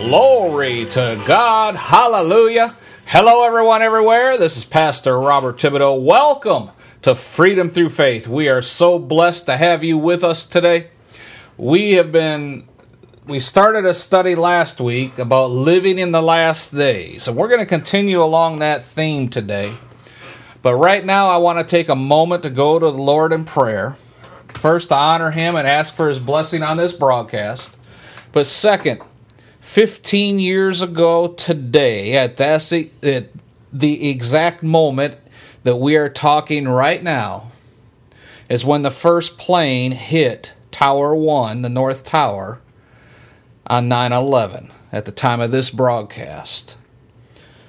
Glory to God. Hallelujah. Hello, everyone, everywhere. This is Pastor Robert Thibodeau. Welcome to Freedom Through Faith. We are so blessed to have you with us today. We have been, we started a study last week about living in the last days, and we're going to continue along that theme today. But right now, I want to take a moment to go to the Lord in prayer. First, to honor Him and ask for His blessing on this broadcast. But second, 15 years ago today, at, that, at the exact moment that we are talking right now, is when the first plane hit Tower 1, the North Tower, on 9 11 at the time of this broadcast.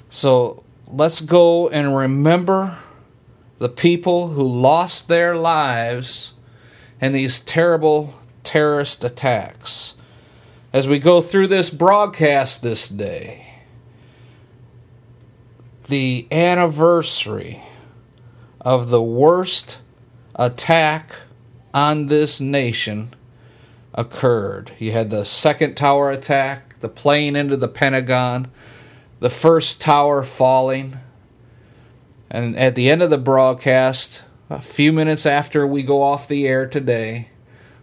So let's go and remember the people who lost their lives in these terrible terrorist attacks as we go through this broadcast this day, the anniversary of the worst attack on this nation occurred. You had the second tower attack, the plane into the Pentagon, the first tower falling. And at the end of the broadcast, a few minutes after we go off the air today,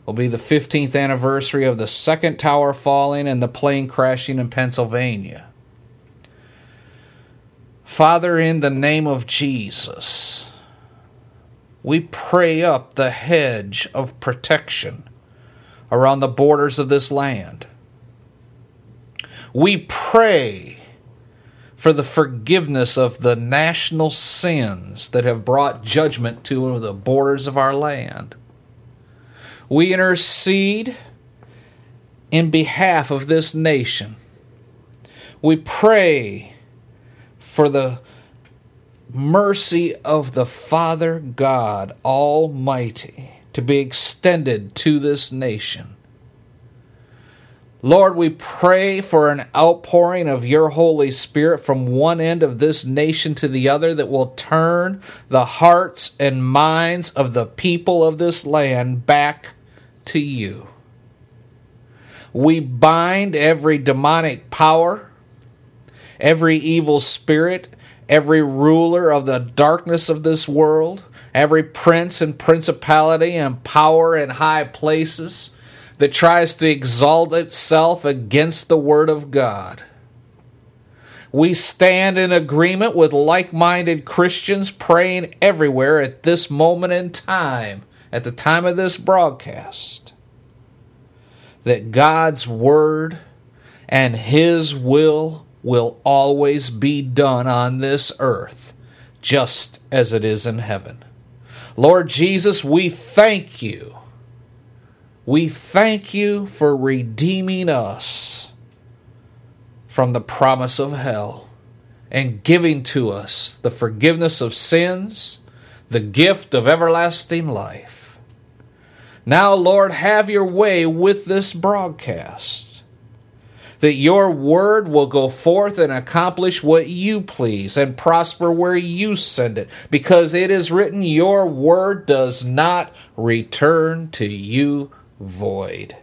will be the 15th anniversary of the second tower falling and the plane crashing in Pennsylvania. Father, in the name of Jesus, we pray up the hedge of protection around the borders of this land. We pray for the forgiveness of the national sins that have brought judgment to the borders of our land. We intercede in behalf of this nation. We pray for the mercy of the Father God Almighty to be extended to this nation. Lord, we pray for an outpouring of your Holy Spirit from one end of this nation to the other that will turn the hearts and minds of the people of this land back to you. We bind every demonic power, every evil spirit, every ruler of the darkness of this world, every prince and principality and power in high places that tries to exalt itself against the Word of God. We stand in agreement with like minded Christians praying everywhere at this moment in time at the time of this broadcast that God's Word and His will will always be done on this earth, just as it is in heaven. Lord Jesus, we thank you. We thank you for redeeming us from the promise of hell and giving to us the forgiveness of sins, the gift of everlasting life. Now, Lord, have your way with this broadcast. That your word will go forth and accomplish what you please and prosper where you send it, because it is written, Your word does not return to you void.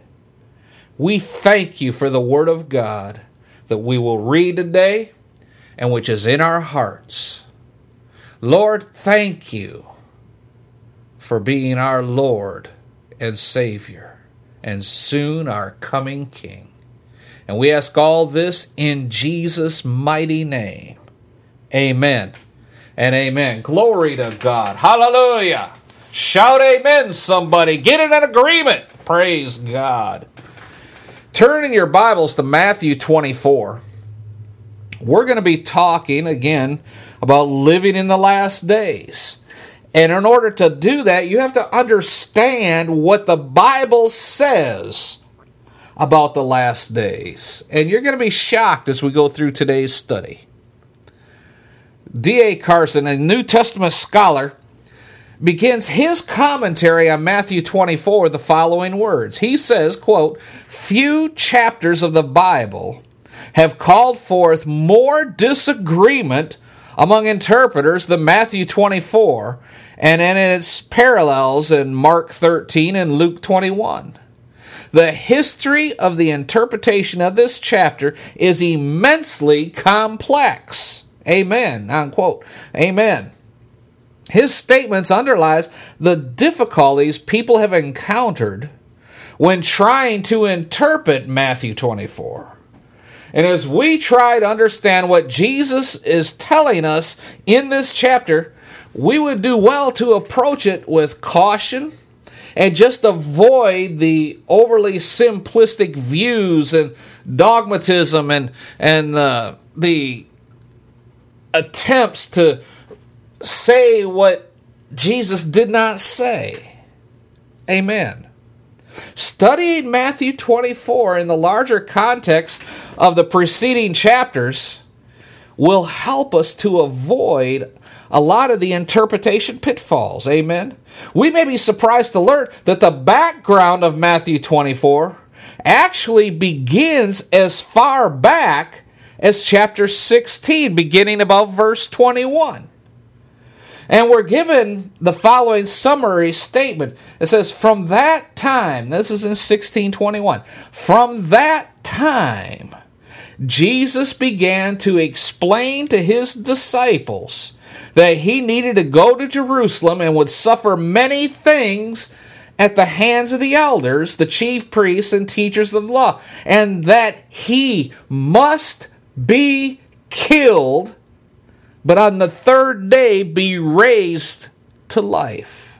We thank you for the word of God that we will read today and which is in our hearts. Lord, thank you for being our Lord and Savior, and soon our coming King. And we ask all this in Jesus' mighty name. Amen and amen. Glory to God. Hallelujah. Shout amen, somebody. Get in an agreement. Praise God. Turn in your Bibles to Matthew 24. We're going to be talking again about living in the last days. And in order to do that, you have to understand what the Bible says about the last days. And you're going to be shocked as we go through today's study. D.A. Carson, a New Testament scholar, begins his commentary on Matthew 24 with the following words. He says, quote, "Few chapters of the Bible have called forth more disagreement among interpreters than Matthew 24 and in its parallels in Mark 13 and Luke 21." The history of the interpretation of this chapter is immensely complex. Amen. Unquote. Amen. His statements underlies the difficulties people have encountered when trying to interpret Matthew 24. And as we try to understand what Jesus is telling us in this chapter, we would do well to approach it with caution and just avoid the overly simplistic views and dogmatism and and uh, the attempts to say what Jesus did not say. Amen. Studying Matthew 24 in the larger context of the preceding chapters will help us to avoid a lot of the interpretation pitfalls. Amen. We may be surprised to learn that the background of Matthew 24 actually begins as far back as chapter 16, beginning about verse 21. And we're given the following summary statement. It says, From that time, this is in 1621, from that time, Jesus began to explain to his disciples that he needed to go to Jerusalem and would suffer many things at the hands of the elders, the chief priests, and teachers of the law, and that he must be killed, but on the third day be raised to life.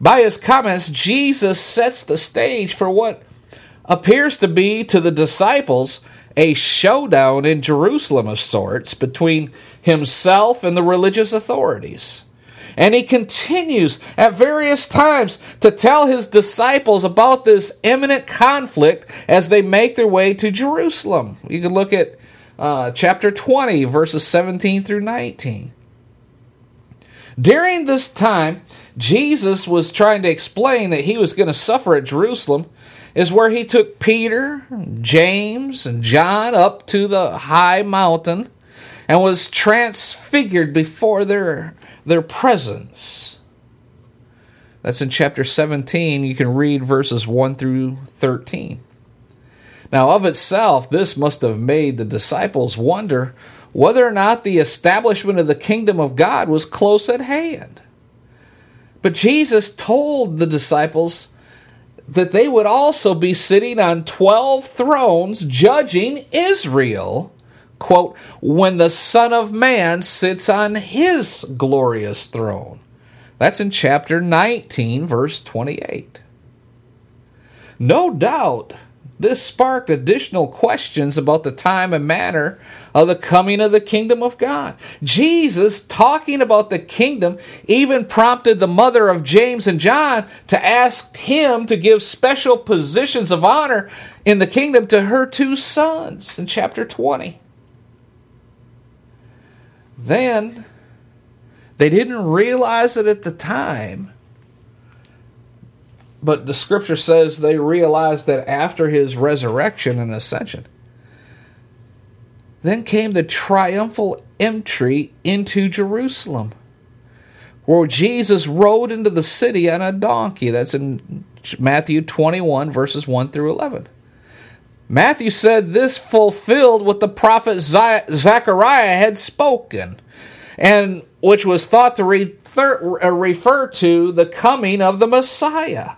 By his comments, Jesus sets the stage for what appears to be to the disciples a showdown in Jerusalem of sorts between himself and the religious authorities. And he continues at various times to tell his disciples about this imminent conflict as they make their way to Jerusalem. You can look at uh, chapter 20, verses 17 through 19. During this time, Jesus was trying to explain that he was going to suffer at Jerusalem, is where he took Peter, James, and John up to the high mountain and was transfigured before their their presence. That's in chapter 17. You can read verses 1 through 13. Now, of itself, this must have made the disciples wonder whether or not the establishment of the kingdom of God was close at hand. But Jesus told the disciples that they would also be sitting on 12 thrones judging Israel quote, when the Son of Man sits on his glorious throne. That's in chapter 19, verse 28. No doubt, this sparked additional questions about the time and manner of the coming of the kingdom of God. Jesus, talking about the kingdom, even prompted the mother of James and John to ask him to give special positions of honor in the kingdom to her two sons in chapter 20. Then, they didn't realize it at the time, but the scripture says they realized that after his resurrection and ascension. Then came the triumphal entry into Jerusalem, where Jesus rode into the city on a donkey. That's in Matthew 21, verses 1 through 11. Matthew said this fulfilled what the prophet Zechariah had spoken, and which was thought to uh, refer to the coming of the Messiah.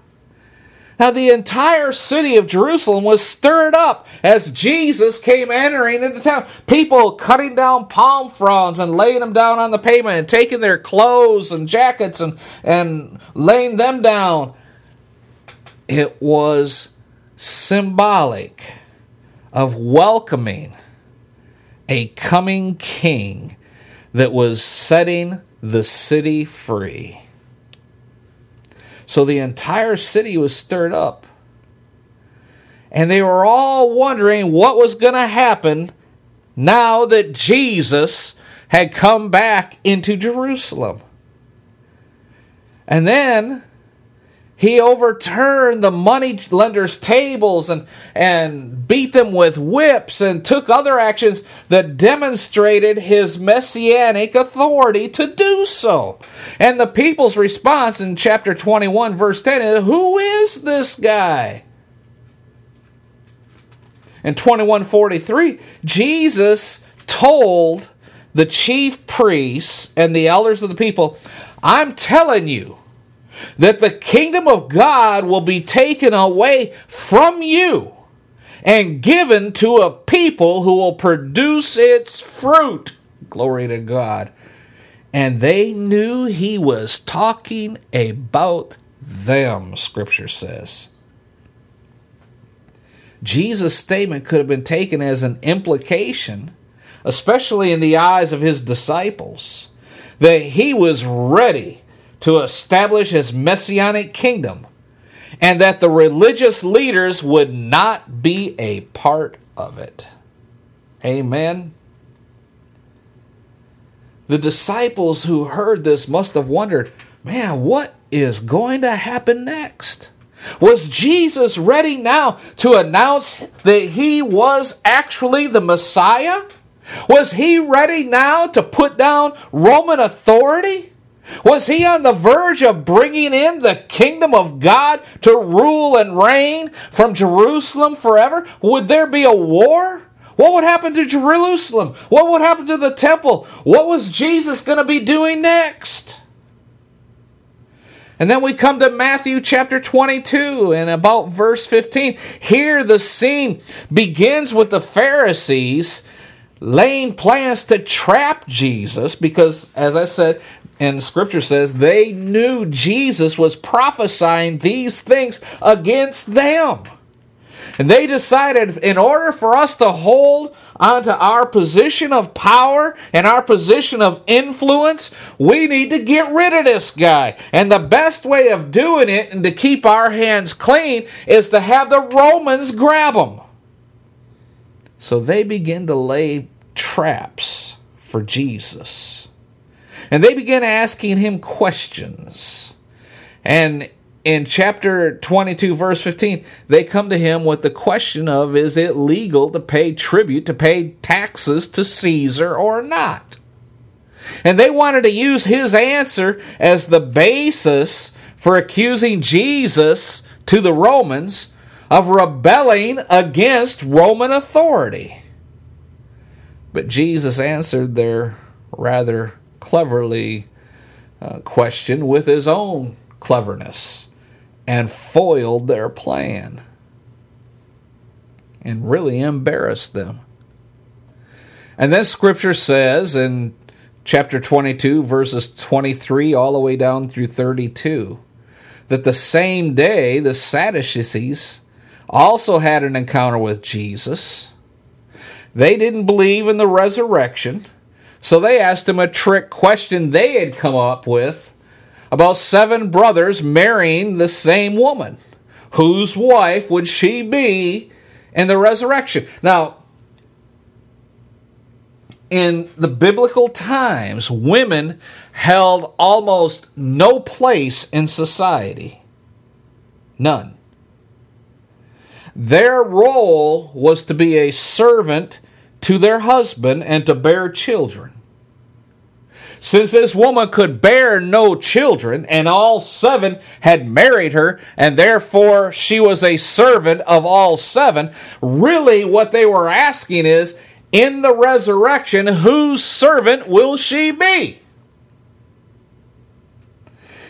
Now, the entire city of Jerusalem was stirred up as Jesus came entering into town. People cutting down palm fronds and laying them down on the pavement and taking their clothes and jackets and, and laying them down. It was symbolic of welcoming a coming king that was setting the city free. So the entire city was stirred up. And they were all wondering what was going to happen now that Jesus had come back into Jerusalem. And then he overturned the money lenders' tables and, and beat them with whips and took other actions that demonstrated his messianic authority to do so. And the people's response in chapter 21, verse 10 is Who is this guy? In 2143, Jesus told the chief priests and the elders of the people, I'm telling you, that the kingdom of God will be taken away from you and given to a people who will produce its fruit. Glory to God. And they knew he was talking about them, Scripture says. Jesus' statement could have been taken as an implication, especially in the eyes of his disciples, that he was ready to establish his messianic kingdom, and that the religious leaders would not be a part of it. Amen. The disciples who heard this must have wondered, man, what is going to happen next? Was Jesus ready now to announce that he was actually the Messiah? Was he ready now to put down Roman authority? Was he on the verge of bringing in the kingdom of God to rule and reign from Jerusalem forever? Would there be a war? What would happen to Jerusalem? What would happen to the temple? What was Jesus going to be doing next? And then we come to Matthew chapter 22 and about verse 15. Here the scene begins with the Pharisees laying plans to trap Jesus because, as I said, and scripture says they knew Jesus was prophesying these things against them. And they decided in order for us to hold onto our position of power and our position of influence, we need to get rid of this guy. And the best way of doing it and to keep our hands clean is to have the Romans grab him. So they begin to lay traps for Jesus. And they began asking him questions. And in chapter 22, verse 15, they come to him with the question of is it legal to pay tribute, to pay taxes to Caesar or not? And they wanted to use his answer as the basis for accusing Jesus to the Romans of rebelling against Roman authority. But Jesus answered their rather cleverly uh, with his own cleverness and foiled their plan and really embarrassed them. And then scripture says in chapter 22, verses 23 all the way down through 32, that the same day the Sadducees also had an encounter with Jesus. They didn't believe in the resurrection. So they asked him a trick question they had come up with about seven brothers marrying the same woman. Whose wife would she be in the resurrection? Now, in the biblical times, women held almost no place in society. None. Their role was to be a servant to their husband and to bear children. Since this woman could bear no children, and all seven had married her, and therefore she was a servant of all seven, really what they were asking is in the resurrection, whose servant will she be?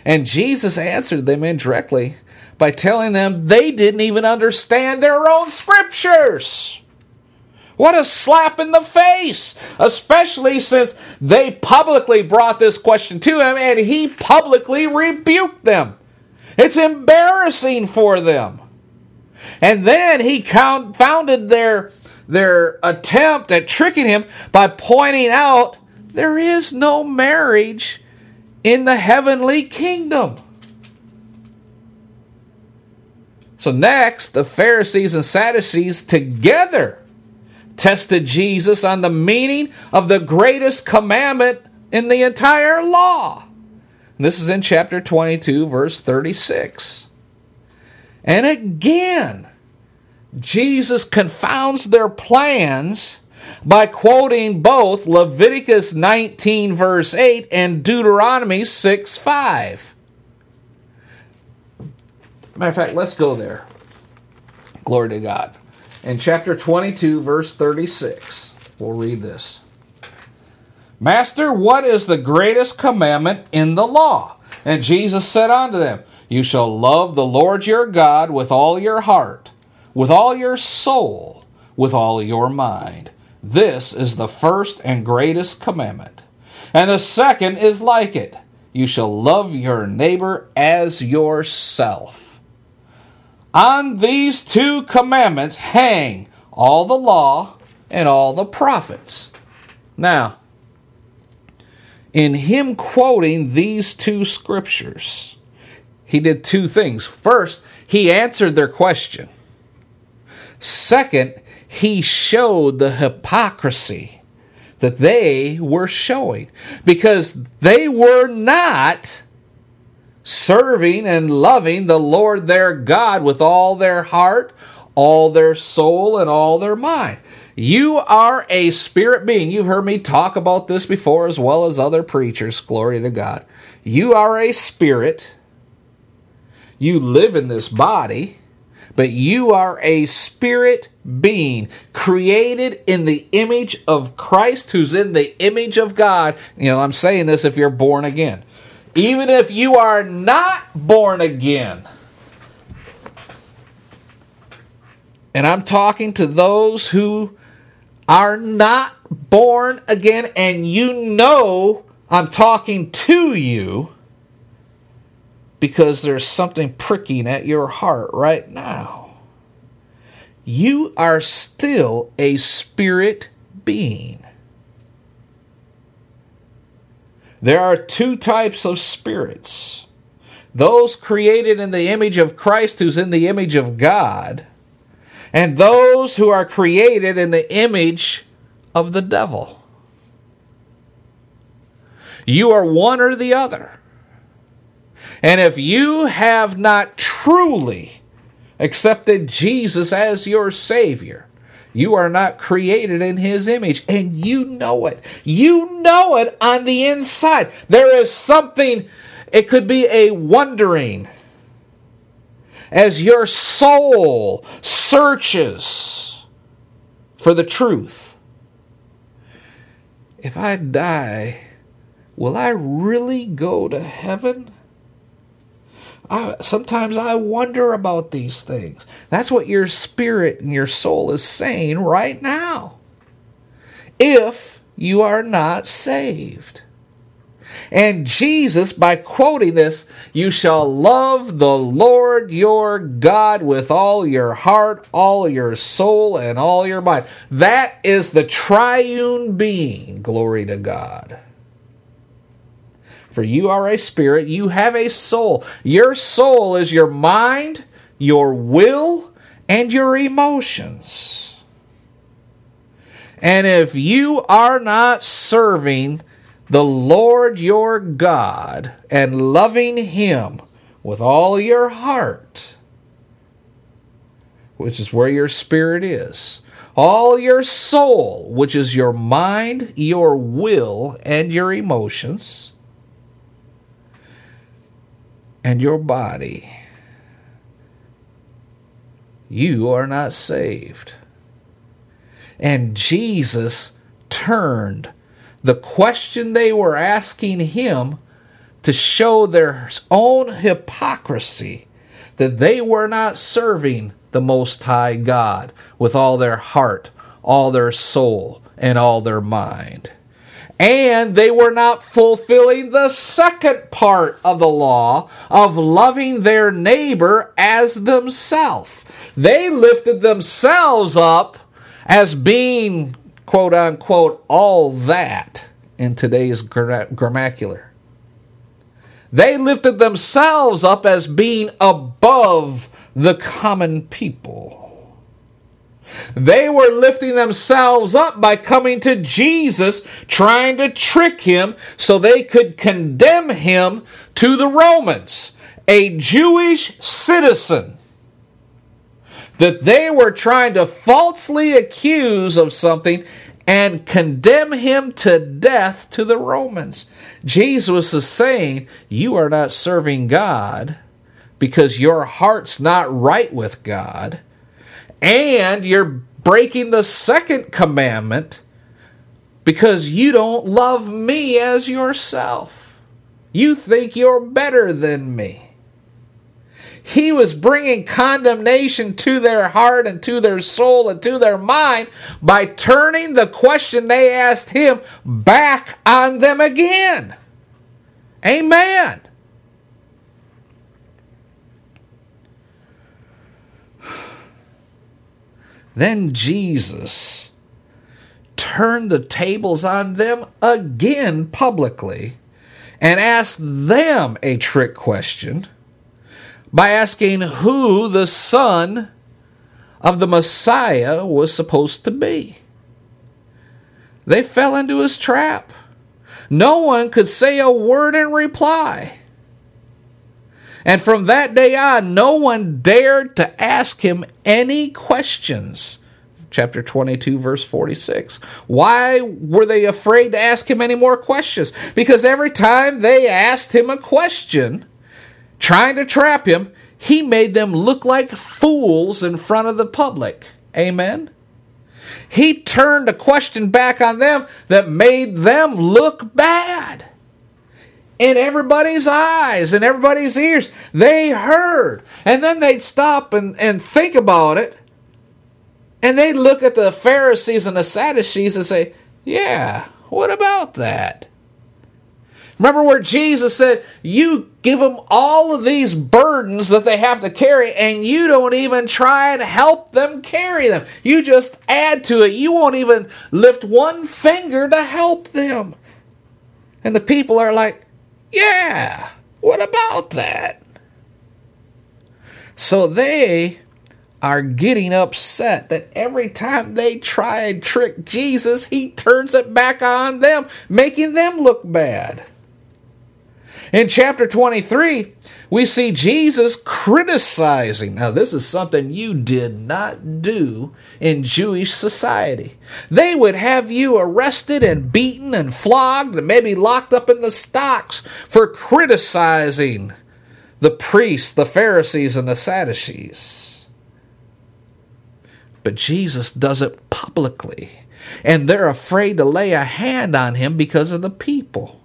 And Jesus answered them indirectly by telling them they didn't even understand their own scriptures. What a slap in the face! Especially since they publicly brought this question to him and he publicly rebuked them. It's embarrassing for them. And then he confounded their, their attempt at tricking him by pointing out there is no marriage in the heavenly kingdom. So, next, the Pharisees and Sadducees together tested Jesus on the meaning of the greatest commandment in the entire law. This is in chapter 22, verse 36. And again, Jesus confounds their plans by quoting both Leviticus 19, verse 8, and Deuteronomy 6, 5. Matter of fact, let's go there. Glory to God. In chapter 22, verse 36, we'll read this. Master, what is the greatest commandment in the law? And Jesus said unto them, You shall love the Lord your God with all your heart, with all your soul, with all your mind. This is the first and greatest commandment. And the second is like it You shall love your neighbor as yourself. On these two commandments hang all the law and all the prophets. Now, in him quoting these two scriptures, he did two things. First, he answered their question. Second, he showed the hypocrisy that they were showing because they were not serving and loving the Lord their God with all their heart, all their soul, and all their mind. You are a spirit being. You've heard me talk about this before as well as other preachers. Glory to God. You are a spirit. You live in this body, but you are a spirit being created in the image of Christ, who's in the image of God. You know, I'm saying this if you're born again. Even if you are not born again, and I'm talking to those who are not born again, and you know I'm talking to you because there's something pricking at your heart right now. You are still a spirit being. There are two types of spirits those created in the image of Christ, who's in the image of God and those who are created in the image of the devil. You are one or the other. And if you have not truly accepted Jesus as your Savior, you are not created in His image, and you know it. You know it on the inside. There is something, it could be a wondering as your soul searches for the truth. If I die, will I really go to heaven? I, sometimes I wonder about these things. That's what your spirit and your soul is saying right now. If you are not saved. And Jesus, by quoting this, you shall love the Lord your God with all your heart, all your soul, and all your mind. That is the triune being. Glory to God. For you are a spirit, you have a soul. Your soul is your mind, your will, and your emotions. And if you are not serving the Lord your God and loving Him with all your heart, which is where your spirit is, all your soul, which is your mind, your will, and your emotions, and your body, you are not saved. And Jesus turned the question they were asking him to show their own hypocrisy that they were not serving the Most High God with all their heart, all their soul, and all their mind. And they were not fulfilling the second part of the law of loving their neighbor as themselves. They lifted themselves up as being quote unquote all that in today's grammacular. They lifted themselves up as being above the common people. They were lifting themselves up by coming to Jesus, trying to trick him so they could condemn him to the Romans, a Jewish citizen that they were trying to falsely accuse of something and condemn him to death to the Romans. Jesus is saying, You are not serving God because your heart's not right with God, and you're breaking the second commandment because you don't love me as yourself. You think you're better than me. He was bringing condemnation to their heart and to their soul and to their mind by turning the question they asked him back on them again. Amen. Then Jesus turned the tables on them again publicly and asked them a trick question by asking who the son of the Messiah was supposed to be. They fell into his trap. No one could say a word in reply. And from that day on, no one dared to ask him any questions. Chapter 22, verse 46. Why were they afraid to ask him any more questions? Because every time they asked him a question, trying to trap him, he made them look like fools in front of the public. Amen? He turned a question back on them that made them look bad. In everybody's eyes and everybody's ears, they heard. And then they'd stop and, and think about it. And they'd look at the Pharisees and the Sadducees and say, Yeah, what about that? Remember where Jesus said, You give them all of these burdens that they have to carry, and you don't even try to help them carry them. You just add to it. You won't even lift one finger to help them. And the people are like, Yeah, what about that? So they are getting upset that every time they try and trick Jesus, he turns it back on them, making them look bad. In chapter 23, we see Jesus criticizing. Now, this is something you did not do in Jewish society. They would have you arrested and beaten and flogged and maybe locked up in the stocks for criticizing the priests, the Pharisees, and the Sadducees. But Jesus does it publicly, and they're afraid to lay a hand on him because of the people.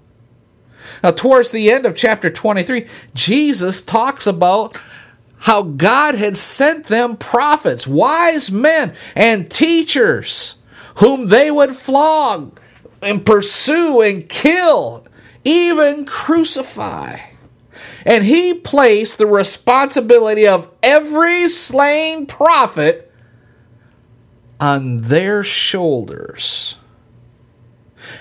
Now, towards the end of chapter 23, Jesus talks about how God had sent them prophets, wise men, and teachers whom they would flog and pursue and kill, even crucify. And he placed the responsibility of every slain prophet on their shoulders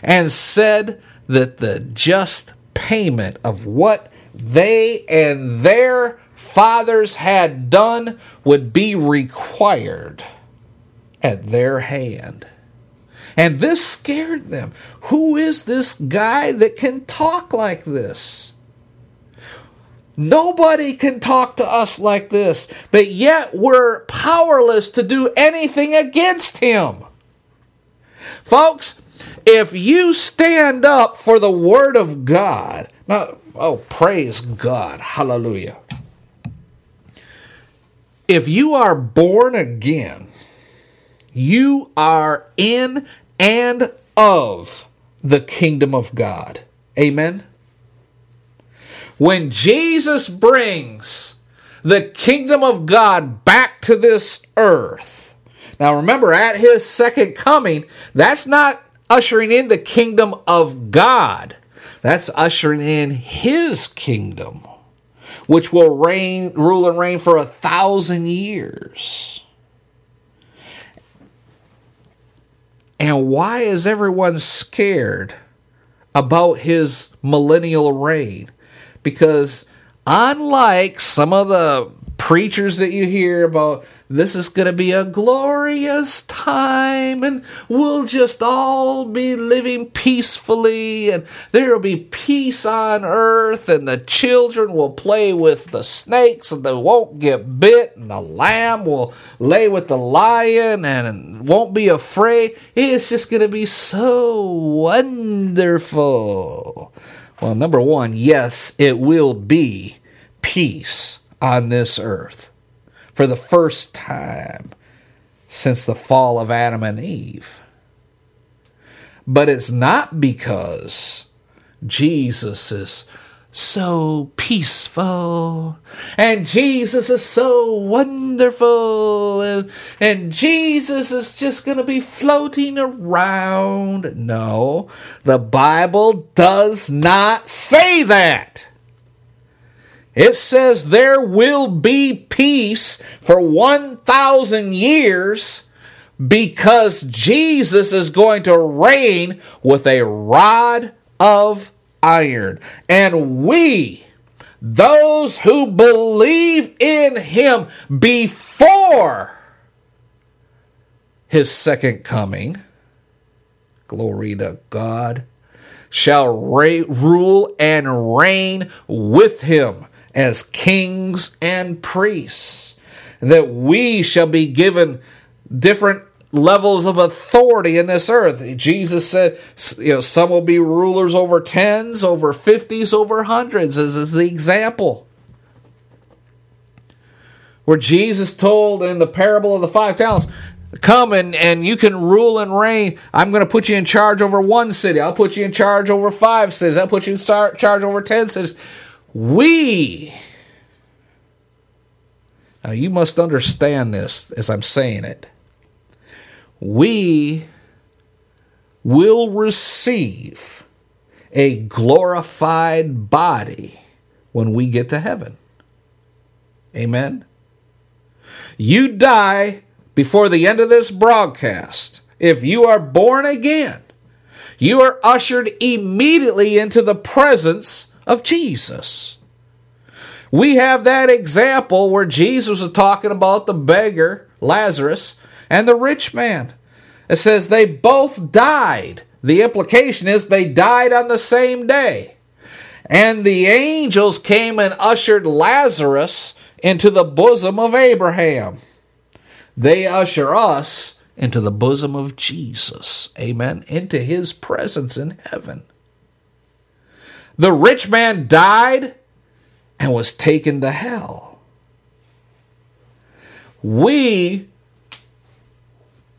and said that the just payment of what they and their fathers had done would be required at their hand. And this scared them. Who is this guy that can talk like this? Nobody can talk to us like this, but yet we're powerless to do anything against him. Folks, if you stand up for the Word of God, now, oh, praise God, hallelujah. If you are born again, you are in and of the kingdom of God. Amen. When Jesus brings the kingdom of God back to this earth, now remember, at his second coming, that's not ushering in the kingdom of God. That's ushering in his kingdom, which will reign, rule and reign for a thousand years. And why is everyone scared about his millennial reign? Because unlike some of the preachers that you hear about this is going to be a glorious time and we'll just all be living peacefully and there'll be peace on earth and the children will play with the snakes and they won't get bit and the lamb will lay with the lion and won't be afraid. It's just going to be so wonderful. Well, number one, yes, it will be peace on this earth for the first time since the fall of Adam and Eve. But it's not because Jesus is so peaceful and Jesus is so wonderful and, and Jesus is just going to be floating around. No, the Bible does not say that. It says there will be peace for 1,000 years because Jesus is going to reign with a rod of iron. And we, those who believe in him before his second coming, glory to God, shall rule and reign with him as kings and priests, that we shall be given different levels of authority in this earth. Jesus said, you know, some will be rulers over tens, over fifties, over hundreds, as is the example. Where Jesus told in the parable of the five talents, come and, and you can rule and reign. I'm going to put you in charge over one city. I'll put you in charge over five cities. I'll put you in charge over ten cities. We. Now, you must understand this as I'm saying it. We will receive a glorified body when we get to heaven. Amen. You die before the end of this broadcast. If you are born again, you are ushered immediately into the presence of Jesus. We have that example where Jesus was talking about the beggar, Lazarus, and the rich man. It says they both died. The implication is they died on the same day. And the angels came and ushered Lazarus into the bosom of Abraham. They usher us into the bosom of Jesus. Amen. Into his presence in heaven. The rich man died and was taken to hell. We,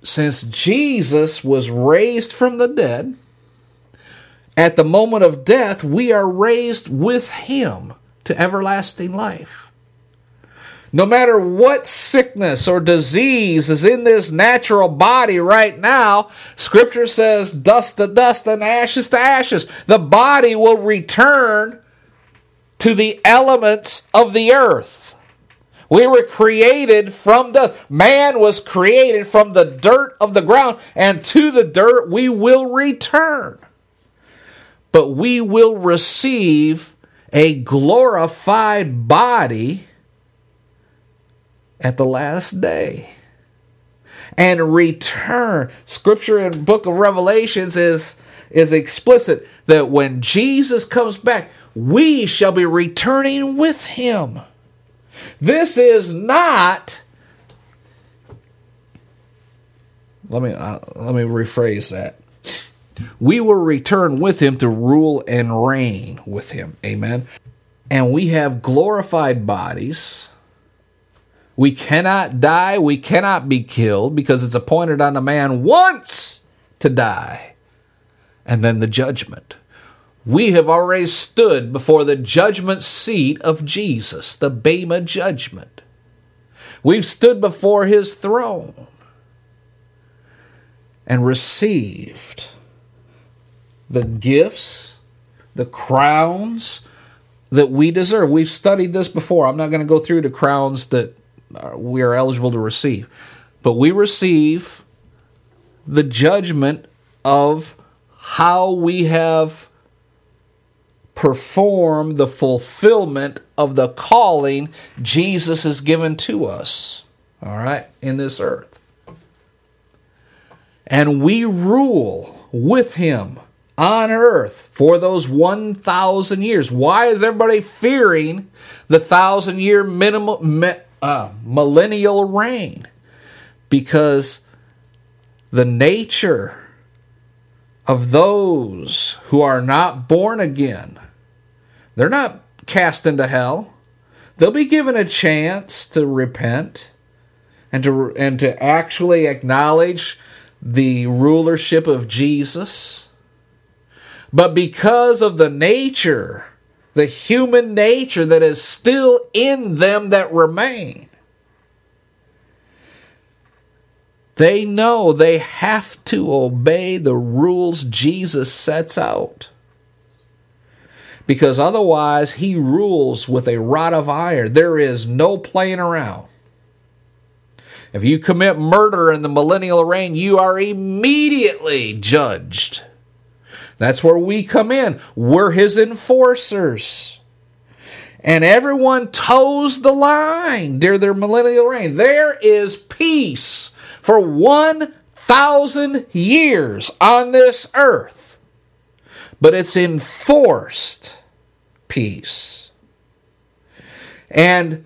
since Jesus was raised from the dead, at the moment of death, we are raised with him to everlasting life. No matter what sickness or disease is in this natural body right now, Scripture says dust to dust and ashes to ashes. The body will return to the elements of the earth. We were created from dust. Man was created from the dirt of the ground, and to the dirt we will return. But we will receive a glorified body at the last day and return. Scripture in book of Revelations is is explicit that when Jesus comes back, we shall be returning with him. This is not let me uh, let me rephrase that. We will return with him to rule and reign with him. Amen. And we have glorified bodies we cannot die, we cannot be killed because it's appointed on a man once to die and then the judgment. We have already stood before the judgment seat of Jesus, the Bema judgment. We've stood before his throne and received the gifts, the crowns that we deserve. We've studied this before. I'm not going to go through the crowns that Uh, we are eligible to receive. But we receive the judgment of how we have performed the fulfillment of the calling Jesus has given to us, all right, in this earth. And we rule with him on earth for those 1,000 years. Why is everybody fearing the thousand year millennium, uh, millennial reign? Because the nature of those who are not born again they're not cast into hell. They'll be given a chance to repent and to and to actually acknowledge the rulership of Jesus. But because of the nature, the human nature that is still in them that remain, they know they have to obey the rules Jesus sets out because otherwise he rules with a rod of iron. There is no playing around. If you commit murder in the millennial reign, you are immediately judged. That's where we come in. We're his enforcers. And everyone toes the line during their millennial reign. There is peace for 1,000 years on this earth. But it's enforced peace. And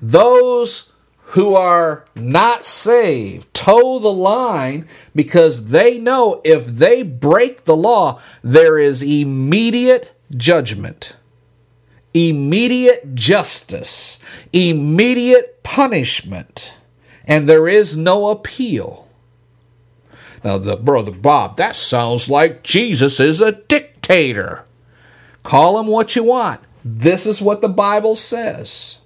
those who are not saved toe the line because they know if they break the law, there is immediate judgment, immediate justice, immediate punishment, and there is no appeal. Now, the brother Bob, that sounds like Jesus is a dictator. Call him what you want. This is what the Bible says.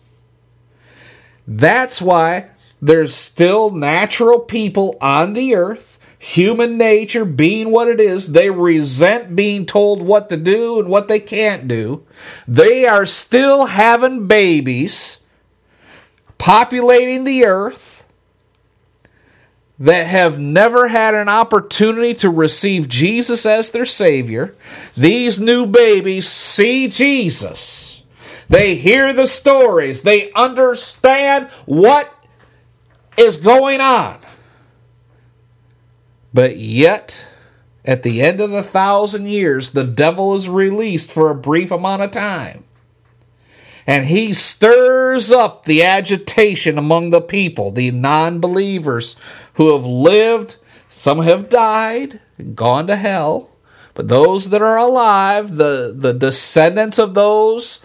That's why there's still natural people on the earth, human nature being what it is. They resent being told what to do and what they can't do. They are still having babies, populating the earth that have never had an opportunity to receive Jesus as their Savior, these new babies see Jesus. They hear the stories. They understand what is going on. But yet, at the end of the thousand years, the devil is released for a brief amount of time and he stirs up the agitation among the people, the non believers who have lived. Some have died, gone to hell, but those that are alive, the, the descendants of those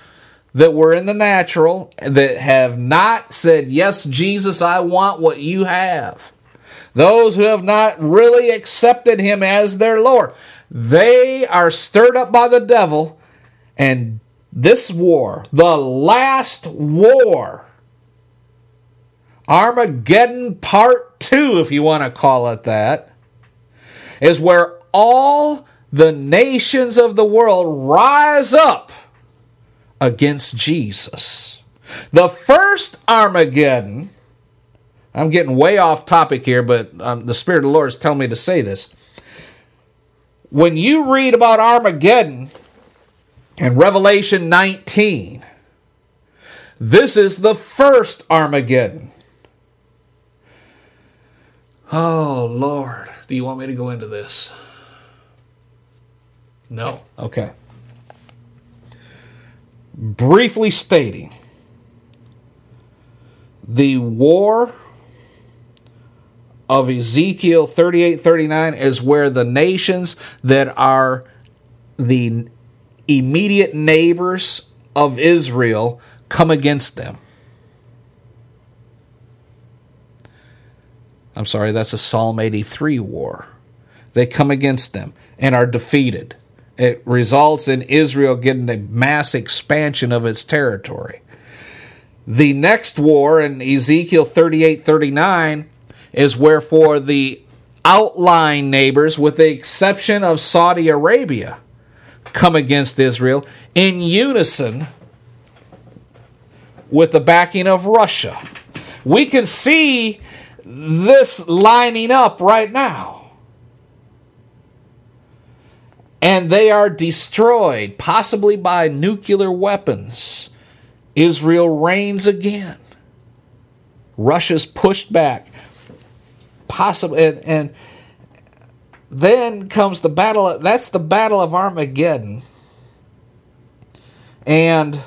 that were in the natural, that have not said, Yes, Jesus, I want what you have. Those who have not really accepted him as their Lord, they are stirred up by the devil and this war, the last war, Armageddon Part 2, if you want to call it that, is where all the nations of the world rise up against Jesus. The first Armageddon, I'm getting way off topic here, but um, the Spirit of the Lord is telling me to say this. When you read about Armageddon, in Revelation 19. This is the first Armageddon. Oh, Lord. Do you want me to go into this? No. Okay. Briefly stating, the war of Ezekiel 38 39 is where the nations that are the immediate neighbors of Israel come against them. I'm sorry, that's a Psalm 83 war. They come against them and are defeated. It results in Israel getting a mass expansion of its territory. The next war in Ezekiel 38 39 is where, for the outlying neighbors, with the exception of Saudi Arabia, come against Israel in unison with the backing of Russia. We can see this lining up right now. And they are destroyed, possibly by nuclear weapons. Israel reigns again. Russia's pushed back, possibly, and, and then comes the battle. That's the battle of Armageddon, and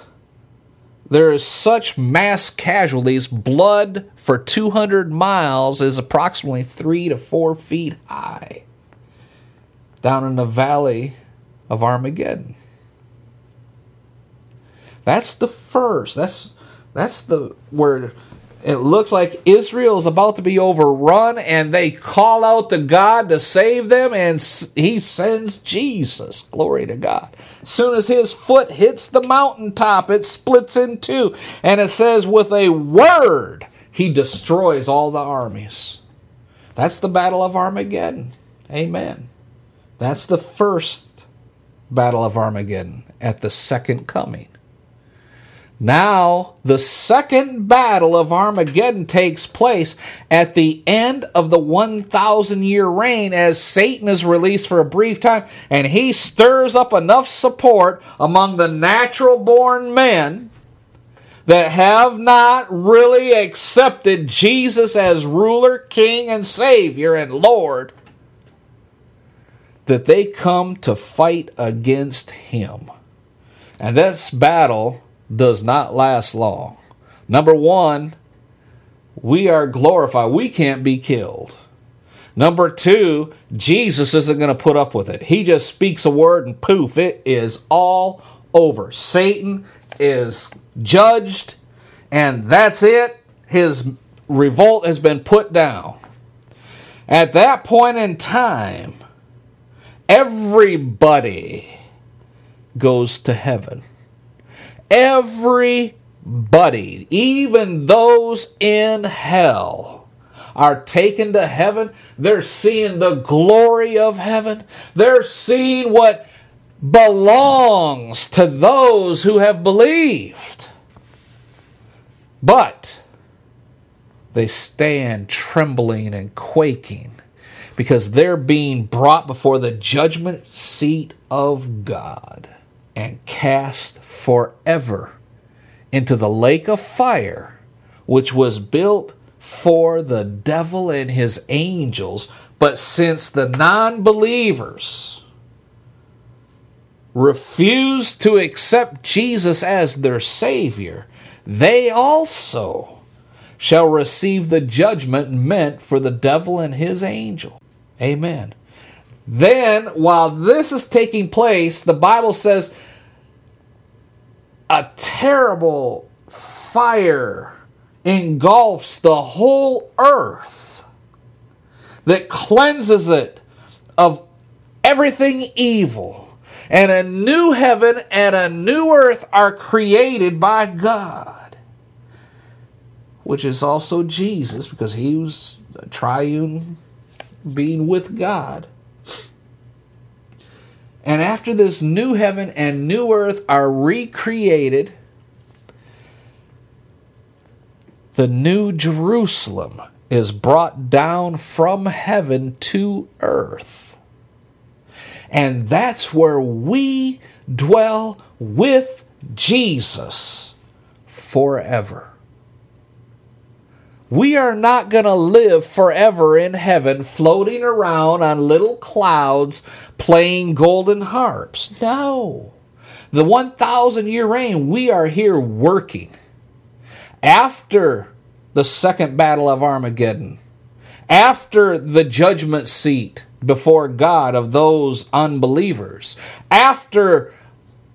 there is such mass casualties. Blood for 200 miles is approximately three to four feet high down in the valley of Armageddon. That's the first. That's that's the where it looks like Israel is about to be overrun, and they call out to God to save them, and He sends Jesus. Glory to God. As soon as His foot hits the mountaintop, it splits in two, and it says, with a word, He destroys all the armies. That's the Battle of Armageddon. Amen. That's the first Battle of Armageddon at the second coming. Now, the second battle of Armageddon takes place at the end of the 1,000 year reign as Satan is released for a brief time and he stirs up enough support among the natural born men that have not really accepted Jesus as ruler, king, and savior and Lord that they come to fight against him. And this battle does not last long. Number one, we are glorified. We can't be killed. Number two, Jesus isn't going to put up with it. He just speaks a word and poof, it is all over. Satan is judged, and that's it. His revolt has been put down. At that point in time, everybody goes to heaven. Everybody, even those in hell, are taken to heaven. They're seeing the glory of heaven. They're seeing what belongs to those who have believed. But they stand trembling and quaking because they're being brought before the judgment seat of God and cast forever into the lake of fire, which was built for the devil and his angels. But since the non believers refused to accept Jesus as their Savior, they also shall receive the judgment meant for the devil and his angel. Amen. Then, while this is taking place, the Bible says a terrible fire engulfs the whole earth that cleanses it of everything evil. And a new heaven and a new earth are created by God, which is also Jesus, because he was a triune being with God. And after this new heaven and new earth are recreated, the new Jerusalem is brought down from heaven to earth. And that's where we dwell with Jesus forever. We are not going to live forever in heaven floating around on little clouds playing golden harps. No. The 1,000 year reign, we are here working. After the second battle of Armageddon, after the judgment seat before God of those unbelievers, after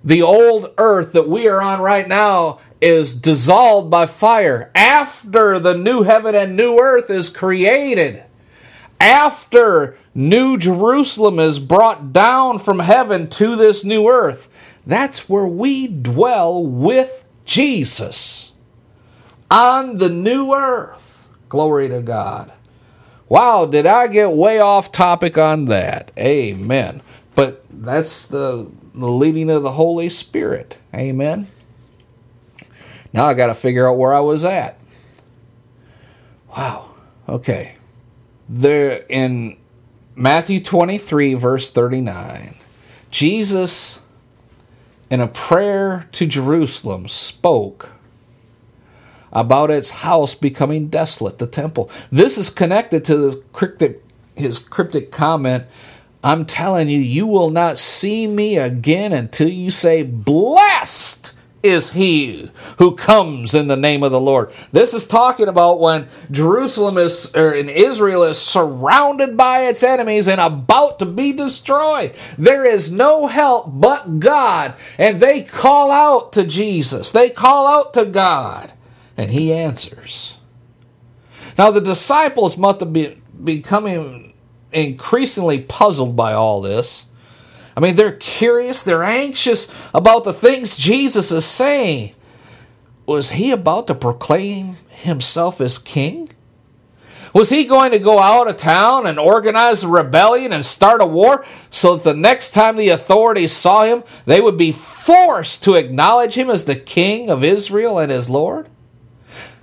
the old earth that we are on right now is dissolved by fire after the new heaven and new earth is created. After New Jerusalem is brought down from heaven to this new earth, that's where we dwell with Jesus on the new earth. Glory to God. Wow, did I get way off topic on that? Amen. But that's the, the leading of the Holy Spirit. Amen. Now I got to figure out where I was at. Wow. Okay. There in Matthew 23 verse 39, Jesus, in a prayer to Jerusalem, spoke about its house becoming desolate, the temple. This is connected to the cryptic, his cryptic comment I'm telling you, you will not see me again until you say, Blessed is he who comes in the name of the Lord. This is talking about when Jerusalem is, or in Israel is surrounded by its enemies and about to be destroyed. There is no help but God. And they call out to Jesus, they call out to God, and he answers. Now, the disciples must have been becoming increasingly puzzled by all this. I mean, they're curious, they're anxious about the things Jesus is saying. Was he about to proclaim himself as king? Was he going to go out of town and organize a rebellion and start a war so that the next time the authorities saw him, they would be forced to acknowledge him as the king of Israel and his Lord?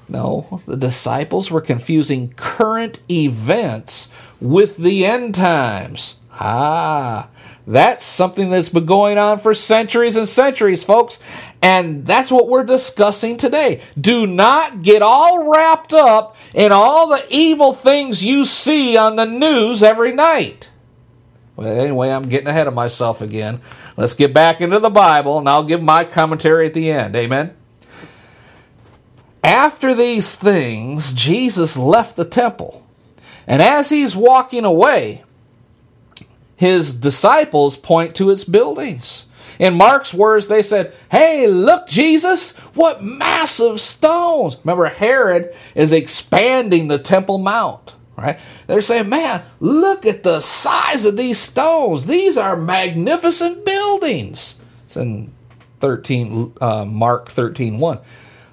No, the disciples were confusing current events with the end times. Ah, that's something that's been going on for centuries and centuries, folks. And that's what we're discussing today. Do not get all wrapped up in all the evil things you see on the news every night. Well, anyway, I'm getting ahead of myself again. Let's get back into the Bible, and I'll give my commentary at the end. Amen. After these things, Jesus left the temple. And as he's walking away, his disciples point to its buildings. In Mark's words, they said, Hey, look, Jesus, what massive stones. Remember, Herod is expanding the Temple Mount, right? They're saying, Man, look at the size of these stones. These are magnificent buildings. It's in 13, uh, Mark 13 1.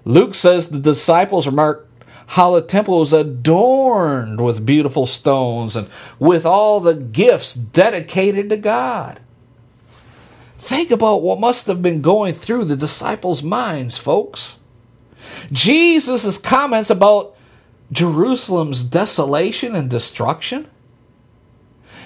Luke says the disciples remarked how the temple was adorned with beautiful stones and with all the gifts dedicated to God. Think about what must have been going through the disciples' minds, folks. Jesus' comments about Jerusalem's desolation and destruction.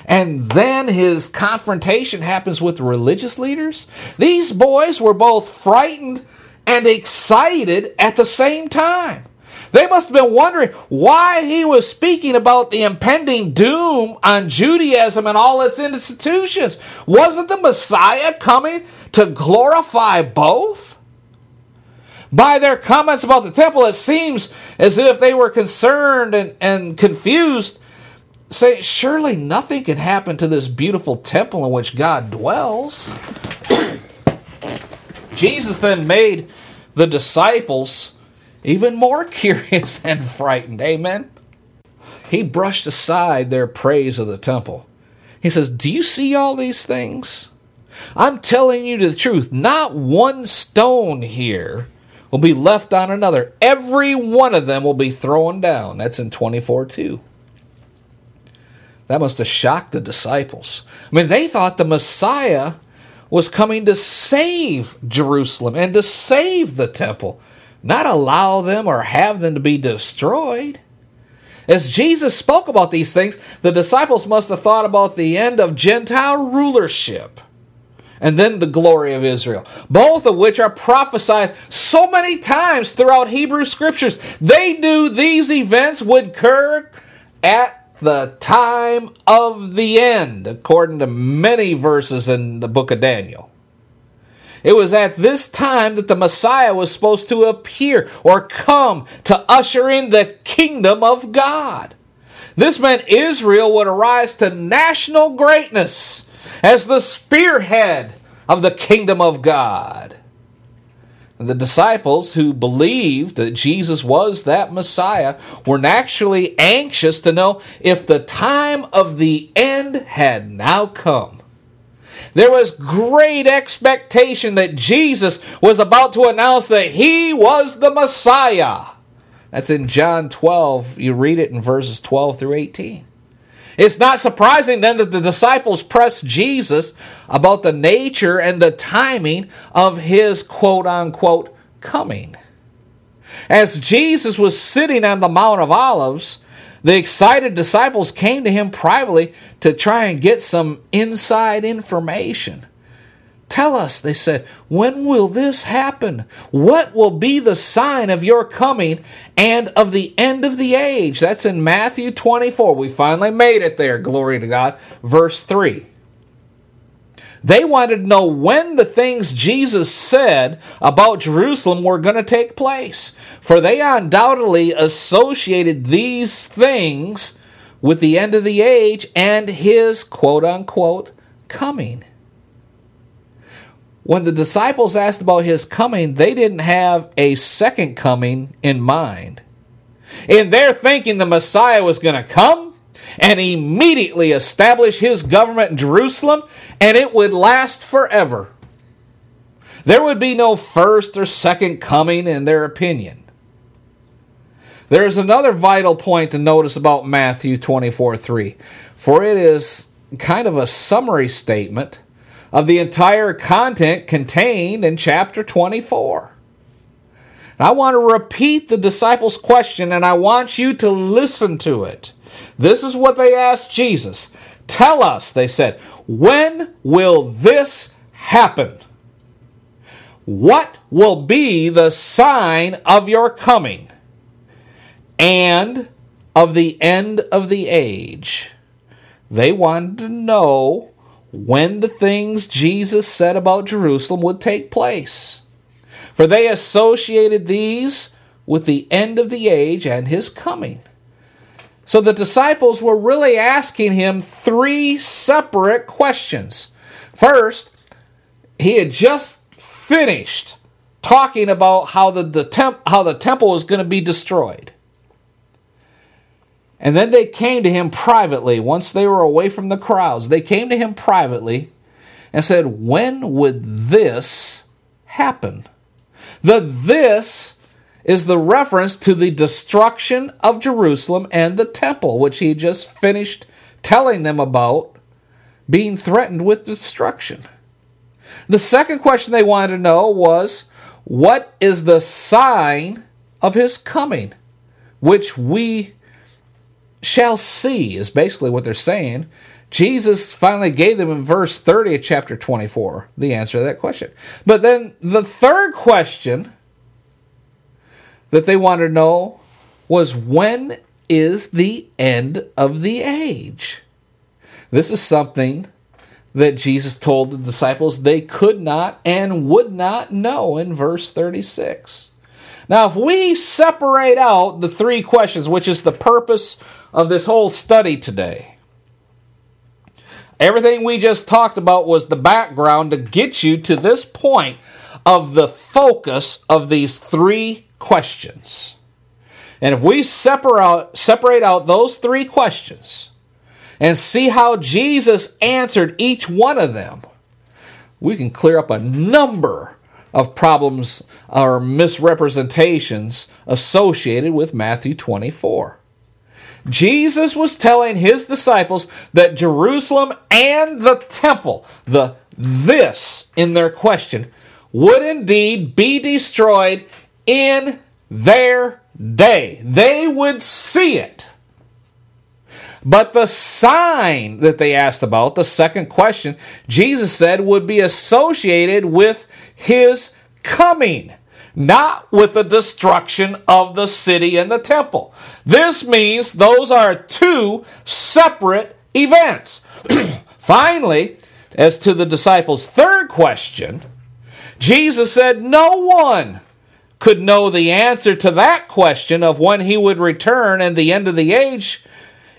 And then his confrontation happens with religious leaders. These boys were both frightened and excited at the same time. They must have been wondering why he was speaking about the impending doom on Judaism and all its institutions. Wasn't the Messiah coming to glorify both? By their comments about the temple, it seems as if they were concerned and, and confused, saying, Surely nothing can happen to this beautiful temple in which God dwells. Jesus then made the disciples even more curious and frightened. Amen. He brushed aside their praise of the temple. He says, Do you see all these things? I'm telling you the truth. Not one stone here will be left on another. Every one of them will be thrown down. That's in 24 2. That must have shocked the disciples. I mean, they thought the Messiah was coming to save Jerusalem and to save the temple not allow them or have them to be destroyed. As Jesus spoke about these things, the disciples must have thought about the end of Gentile rulership and then the glory of Israel, both of which are prophesied so many times throughout Hebrew scriptures. They knew these events would occur at the time of the end, according to many verses in the book of Daniel. It was at this time that the Messiah was supposed to appear or come to usher in the kingdom of God. This meant Israel would arise to national greatness as the spearhead of the kingdom of God. And the disciples who believed that Jesus was that Messiah were naturally anxious to know if the time of the end had now come. There was great expectation that Jesus was about to announce that he was the Messiah. That's in John 12. You read it in verses 12 through 18. It's not surprising then that the disciples pressed Jesus about the nature and the timing of his quote unquote coming. As Jesus was sitting on the Mount of Olives, the excited disciples came to him privately to try and get some inside information. Tell us, they said, when will this happen? What will be the sign of your coming and of the end of the age? That's in Matthew 24. We finally made it there, glory to God. Verse 3. They wanted to know when the things Jesus said about Jerusalem were going to take place, for they undoubtedly associated these things with the end of the age and his quote unquote coming when the disciples asked about his coming, they didn't have a second coming in mind. In their thinking, the Messiah was going to come and immediately establish his government in Jerusalem, and it would last forever. There would be no first or second coming in their opinion. There is another vital point to notice about Matthew 24 3, for it is kind of a summary statement of the entire content contained in chapter 24. I want to repeat the disciples' question and I want you to listen to it. This is what they asked Jesus. Tell us, they said, when will this happen? What will be the sign of your coming and of the end of the age? They wanted to know when the things Jesus said about Jerusalem would take place. For they associated these with the end of the age and his coming. So the disciples were really asking him three separate questions. First, he had just finished talking about how the, the temp, how the temple was going to be destroyed. And then they came to him privately, once they were away from the crowds. They came to him privately and said, When would this happen? The this is the reference to the destruction of Jerusalem and the temple, which he just finished telling them about being threatened with destruction. The second question they wanted to know was, What is the sign of his coming, which we shall see, is basically what they're saying. Jesus finally gave them in verse 30 of chapter 24 the answer to that question. But then the third question that they wanted to know was when is the end of the age? This is something that Jesus told the disciples they could not and would not know in verse 36. Now, if we separate out the three questions, which is the purpose of this whole study today. Everything we just talked about was the background to get you to this point of the focus of these three questions. And if we separate out, separate out those three questions and see how Jesus answered each one of them, we can clear up a number of problems or misrepresentations associated with Matthew 24. Jesus was telling his disciples that Jerusalem and the temple, the this in their question, would indeed be destroyed in their day. They would see it. But the sign that they asked about, the second question, Jesus said would be associated with his coming not with the destruction of the city and the temple. This means those are two separate events. Finally, as to the disciples' third question, Jesus said no one could know the answer to that question of when he would return and the end of the age.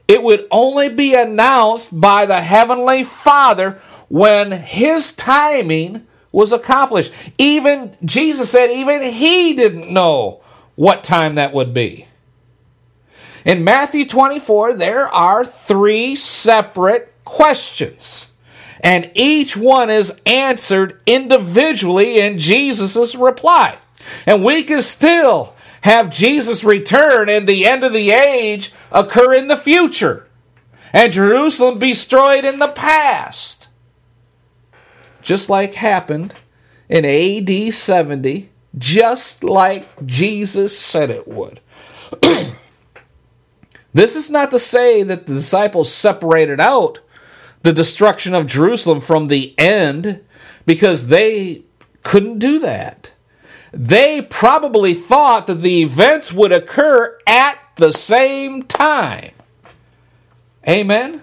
It would only be announced by the Heavenly Father when his timing was accomplished. Even Jesus said, even he didn't know what time that would be. In Matthew 24, there are three separate questions, and each one is answered individually in Jesus' reply. And we can still have Jesus return and the end of the age occur in the future, and Jerusalem be destroyed in the past just like happened in AD 70, just like Jesus said it would. this is not to say that the disciples separated out the destruction of Jerusalem from the end because they couldn't do that. They probably thought that the events would occur at the same time. Amen.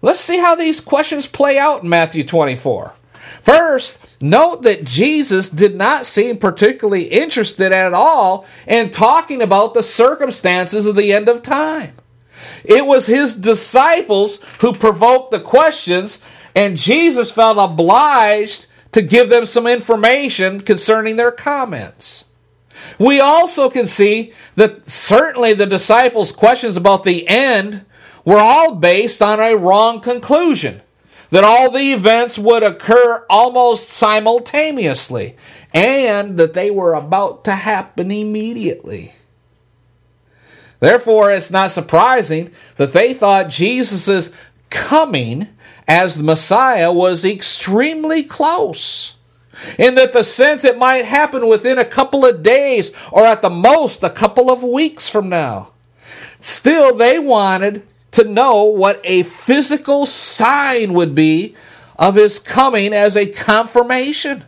Let's see how these questions play out in Matthew 24. First, note that Jesus did not seem particularly interested at all in talking about the circumstances of the end of time. It was his disciples who provoked the questions, and Jesus felt obliged to give them some information concerning their comments. We also can see that certainly the disciples' questions about the end were all based on a wrong conclusion that all the events would occur almost simultaneously and that they were about to happen immediately. Therefore, it's not surprising that they thought Jesus' coming as the Messiah was extremely close. In that the sense it might happen within a couple of days or at the most a couple of weeks from now. Still, they wanted to know what a physical sign would be of his coming as a confirmation.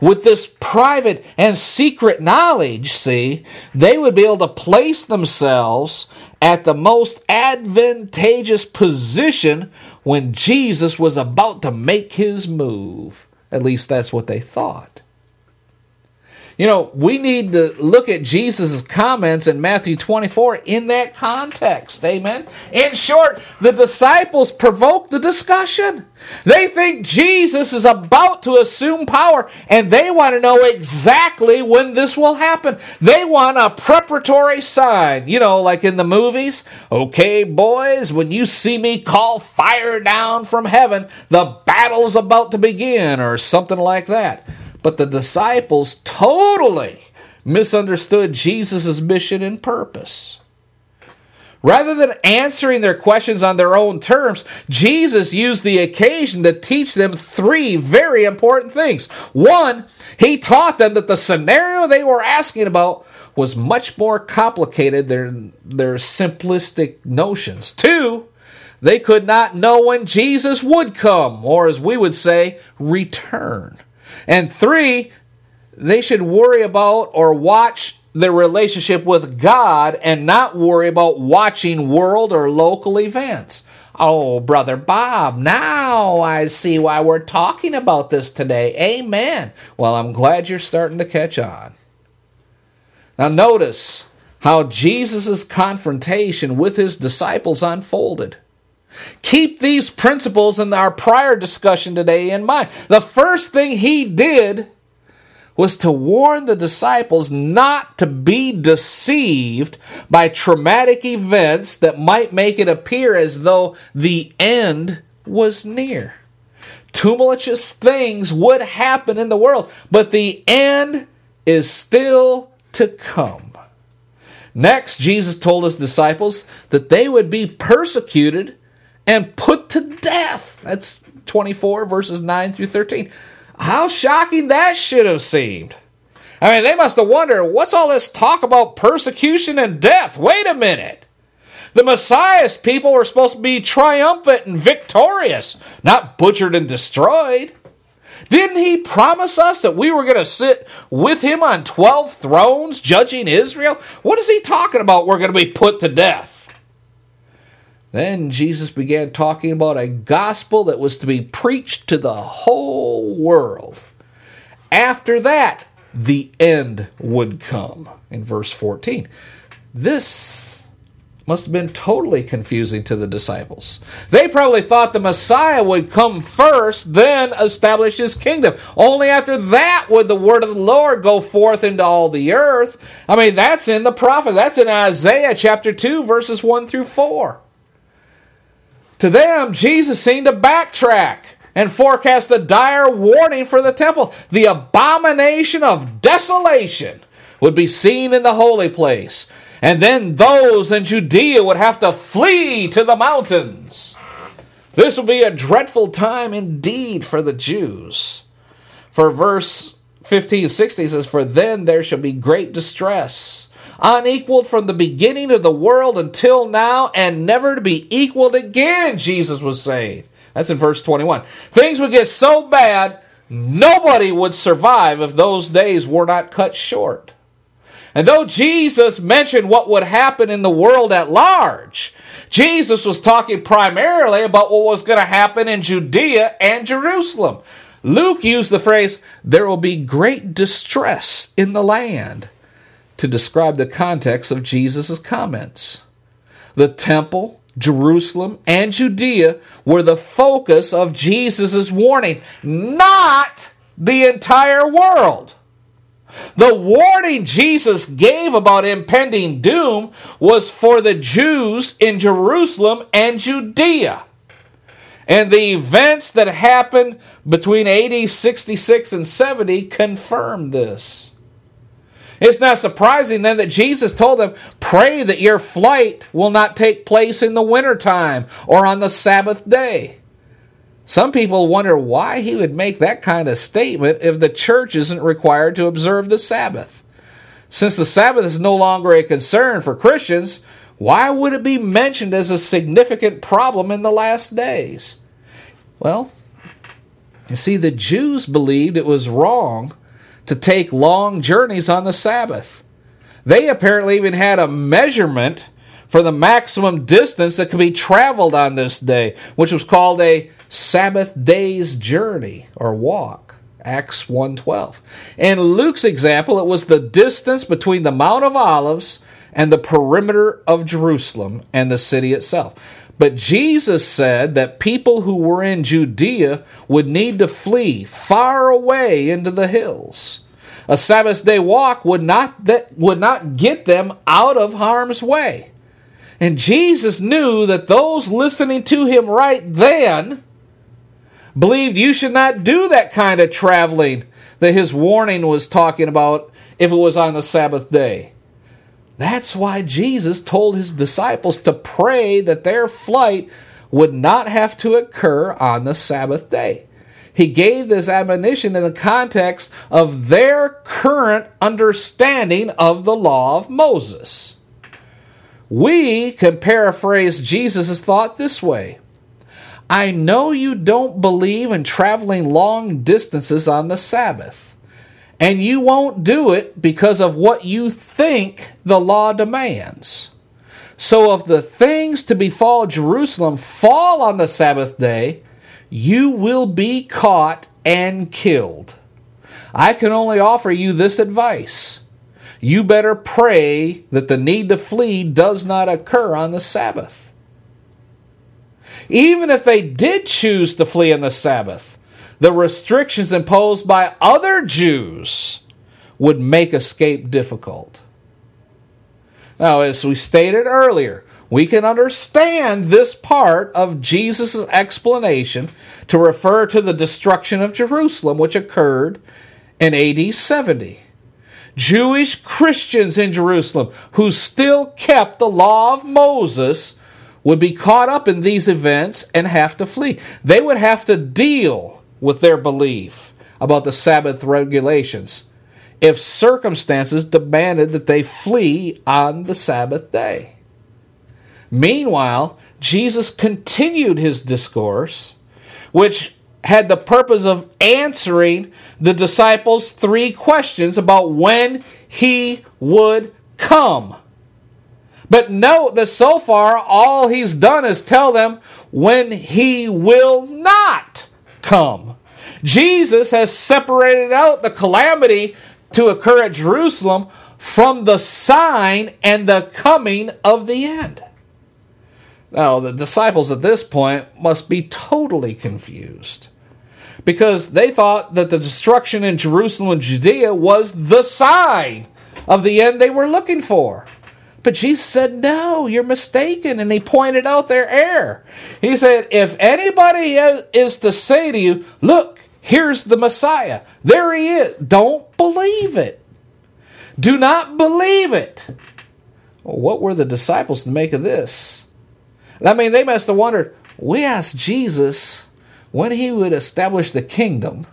With this private and secret knowledge, see, they would be able to place themselves at the most advantageous position when Jesus was about to make his move. At least that's what they thought. You know, we need to look at Jesus' comments in Matthew 24 in that context. Amen. In short, the disciples provoke the discussion. They think Jesus is about to assume power and they want to know exactly when this will happen. They want a preparatory sign, you know, like in the movies. Okay, boys, when you see me call fire down from heaven, the battle's about to begin, or something like that. But the disciples totally misunderstood Jesus' mission and purpose. Rather than answering their questions on their own terms, Jesus used the occasion to teach them three very important things. One, he taught them that the scenario they were asking about was much more complicated than their simplistic notions. Two, they could not know when Jesus would come, or as we would say, return. And three, they should worry about or watch their relationship with God and not worry about watching world or local events. Oh, Brother Bob, now I see why we're talking about this today. Amen. Well, I'm glad you're starting to catch on. Now, notice how Jesus' confrontation with his disciples unfolded. Keep these principles in our prior discussion today in mind. The first thing he did was to warn the disciples not to be deceived by traumatic events that might make it appear as though the end was near. Tumultuous things would happen in the world, but the end is still to come. Next, Jesus told his disciples that they would be persecuted and put to death. That's 24 verses 9 through 13. How shocking that should have seemed. I mean, they must have wondered what's all this talk about persecution and death? Wait a minute. The Messiah's people were supposed to be triumphant and victorious, not butchered and destroyed. Didn't he promise us that we were going to sit with him on 12 thrones judging Israel? What is he talking about? We're going to be put to death. Then Jesus began talking about a gospel that was to be preached to the whole world. After that, the end would come in verse 14. This must have been totally confusing to the disciples. They probably thought the Messiah would come first, then establish his kingdom. Only after that would the word of the Lord go forth into all the earth. I mean, that's in the prophet. That's in Isaiah chapter 2, verses 1 through 4. To them, Jesus seemed to backtrack and forecast a dire warning for the temple. The abomination of desolation would be seen in the holy place, and then those in Judea would have to flee to the mountains. This would be a dreadful time indeed for the Jews. For verse 15 16 says, For then there shall be great distress unequaled from the beginning of the world until now, and never to be equaled again, Jesus was saying. That's in verse 21. Things would get so bad, nobody would survive if those days were not cut short. And though Jesus mentioned what would happen in the world at large, Jesus was talking primarily about what was going to happen in Judea and Jerusalem. Luke used the phrase, there will be great distress in the land, to describe the context of Jesus' comments. The temple, Jerusalem, and Judea were the focus of Jesus' warning, not the entire world. The warning Jesus gave about impending doom was for the Jews in Jerusalem and Judea. And the events that happened between AD 66 and 70 confirm this. It's not surprising then that Jesus told them, Pray that your flight will not take place in the wintertime or on the Sabbath day. Some people wonder why he would make that kind of statement if the church isn't required to observe the Sabbath. Since the Sabbath is no longer a concern for Christians, why would it be mentioned as a significant problem in the last days? Well, you see, the Jews believed it was wrong to take long journeys on the Sabbath. They apparently even had a measurement for the maximum distance that could be traveled on this day, which was called a Sabbath day's journey or walk. Acts 1:12. In Luke's example, it was the distance between the Mount of Olives and the perimeter of Jerusalem and the city itself. But Jesus said that people who were in Judea would need to flee far away into the hills. A Sabbath day walk would not, that, would not get them out of harm's way. And Jesus knew that those listening to him right then believed you should not do that kind of traveling that his warning was talking about if it was on the Sabbath day. That's why Jesus told his disciples to pray that their flight would not have to occur on the Sabbath day. He gave this admonition in the context of their current understanding of the law of Moses. We can paraphrase Jesus' thought this way I know you don't believe in traveling long distances on the Sabbath, and you won't do it because of what you think the law demands. So, if the things to befall Jerusalem fall on the Sabbath day, you will be caught and killed. I can only offer you this advice you better pray that the need to flee does not occur on the Sabbath. Even if they did choose to flee on the Sabbath, the restrictions imposed by other Jews would make escape difficult. Now, as we stated earlier, we can understand this part of Jesus' explanation to refer to the destruction of Jerusalem, which occurred in AD 70. Jewish Christians in Jerusalem who still kept the law of Moses would be caught up in these events and have to flee. They would have to deal with their belief about the Sabbath regulations if circumstances demanded that they flee on the Sabbath day. Meanwhile, Jesus continued his discourse, which had the purpose of answering the disciples three questions about when he would come. But note that so far, all he's done is tell them when he will not come. Jesus has separated out the calamity to occur at Jerusalem from the sign and the coming of the end. Now, the disciples at this point must be totally confused because they thought that the destruction in Jerusalem and Judea was the sign of the end they were looking for. But Jesus said, No, you're mistaken. And he pointed out their error. He said, If anybody is to say to you, Look, here's the Messiah, there he is, don't believe it. Do not believe it. Well, what were the disciples to make of this? I mean, they must have wondered, We asked Jesus when he would establish the kingdom.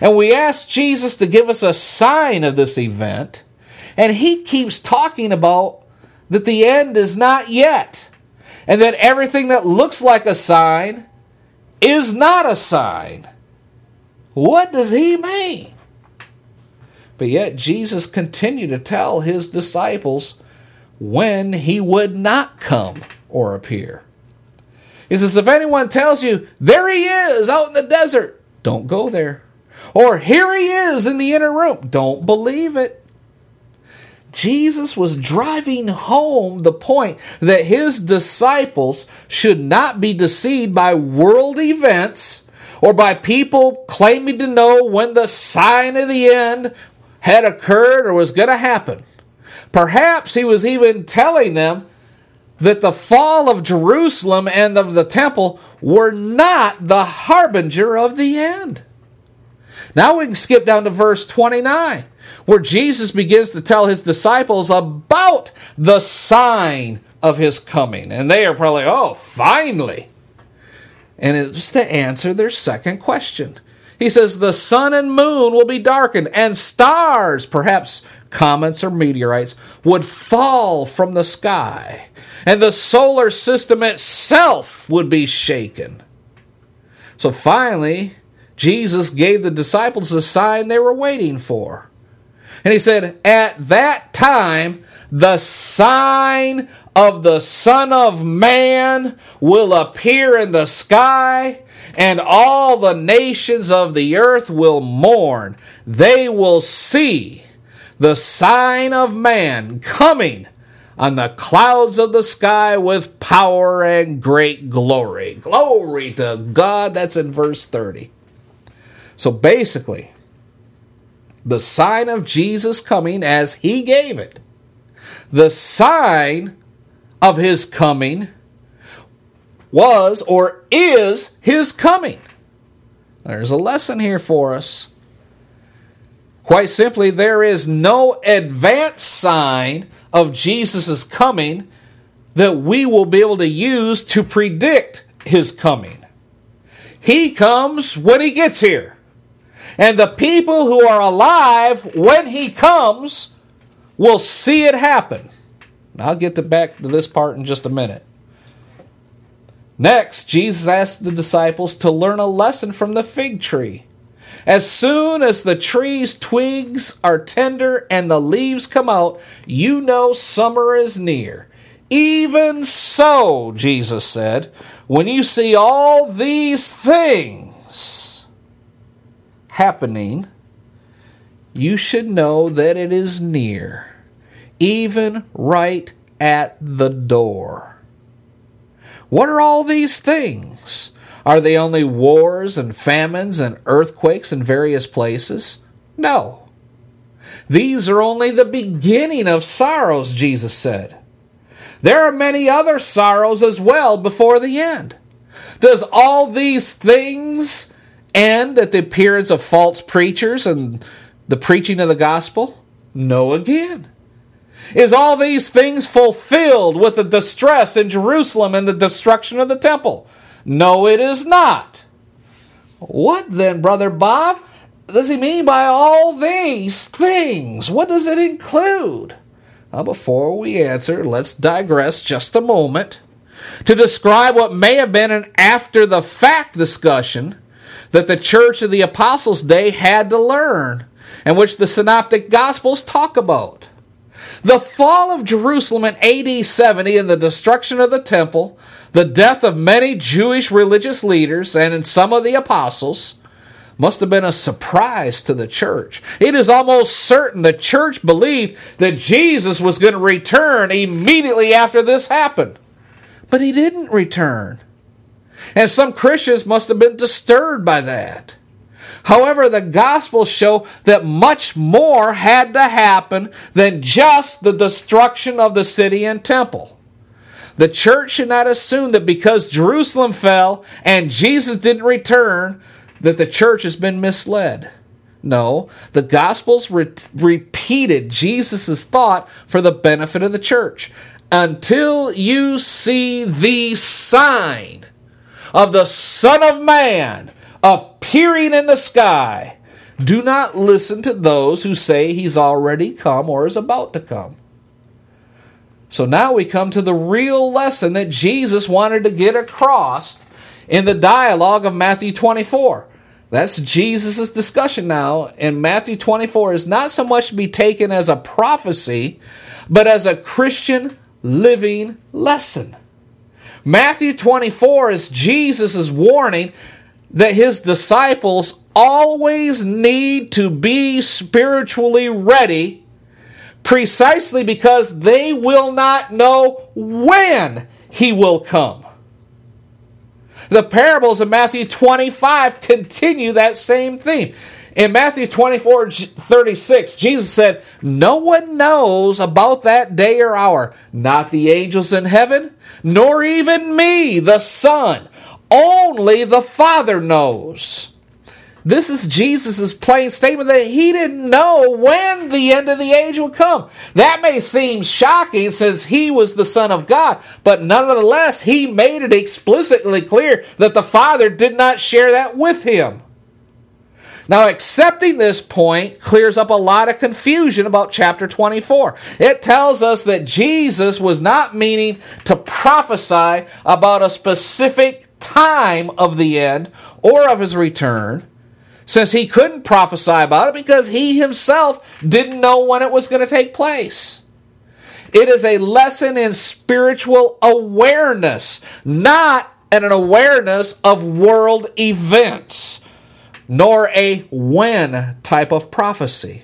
And we asked Jesus to give us a sign of this event. And he keeps talking about that the end is not yet. And that everything that looks like a sign is not a sign. What does he mean? But yet Jesus continued to tell his disciples when he would not come or appear. He says, If anyone tells you, there he is out in the desert, don't go there. Or here he is in the inner room, don't believe it. Jesus was driving home the point that his disciples should not be deceived by world events or by people claiming to know when the sign of the end had occurred or was going to happen. Perhaps he was even telling them that the fall of Jerusalem and of the temple were not the harbinger of the end. Now we can skip down to verse 29 where Jesus begins to tell his disciples about the sign of his coming. And they are probably, oh, finally. And it's to answer their second question. He says, The sun and moon will be darkened, and stars, perhaps comets or meteorites, would fall from the sky, and the solar system itself would be shaken. So finally, Jesus gave the disciples the sign they were waiting for. And he said, At that time, the sign of the Son of Man will appear in the sky, and all the nations of the earth will mourn. They will see the sign of man coming on the clouds of the sky with power and great glory. Glory to God. That's in verse 30. So basically, the sign of Jesus coming as he gave it. The sign of his coming was or is his coming. There's a lesson here for us. Quite simply, there is no advance sign of Jesus' coming that we will be able to use to predict his coming. He comes when he gets here. And the people who are alive when he comes will see it happen. I'll get to back to this part in just a minute. Next, Jesus asked the disciples to learn a lesson from the fig tree. As soon as the tree's twigs are tender and the leaves come out, you know summer is near. Even so, Jesus said, when you see all these things, happening, you should know that it is near, even right at the door. What are all these things? Are they only wars and famines and earthquakes in various places? No. These are only the beginning of sorrows, Jesus said. There are many other sorrows as well before the end. Does all these things and at the appearance of false preachers and the preaching of the gospel? No, again. Is all these things fulfilled with the distress in Jerusalem and the destruction of the temple? No, it is not. What then, Brother Bob, does he mean by all these things? What does it include? Well, before we answer, let's digress just a moment to describe what may have been an after the fact discussion that the church of the apostles' day had to learn, and which the synoptic gospels talk about. The fall of Jerusalem in AD 70 and the destruction of the temple, the death of many Jewish religious leaders and in some of the apostles, must have been a surprise to the church. It is almost certain the church believed that Jesus was going to return immediately after this happened. But he didn't return. And some Christians must have been disturbed by that. However, the Gospels show that much more had to happen than just the destruction of the city and temple. The church should not assume that because Jerusalem fell and Jesus didn't return, that the church has been misled. No, the Gospels re- repeated Jesus' thought for the benefit of the church. Until you see the sign of the Son of Man appearing in the sky. Do not listen to those who say he's already come or is about to come. So now we come to the real lesson that Jesus wanted to get across in the dialogue of Matthew 24. That's Jesus' discussion now in Matthew 24 is not so much to be taken as a prophecy, but as a Christian living lesson. Matthew 24 is Jesus' warning that his disciples always need to be spiritually ready precisely because they will not know when he will come. The parables of Matthew 25 continue that same theme. In Matthew 24 36, Jesus said, No one knows about that day or hour, not the angels in heaven, nor even me, the Son. Only the Father knows. This is Jesus' plain statement that he didn't know when the end of the age would come. That may seem shocking since he was the Son of God, but nonetheless, he made it explicitly clear that the Father did not share that with him. Now, accepting this point clears up a lot of confusion about chapter 24. It tells us that Jesus was not meaning to prophesy about a specific time of the end or of his return since he couldn't prophesy about it because he himself didn't know when it was going to take place. It is a lesson in spiritual awareness, not an awareness of world events, nor a when type of prophecy.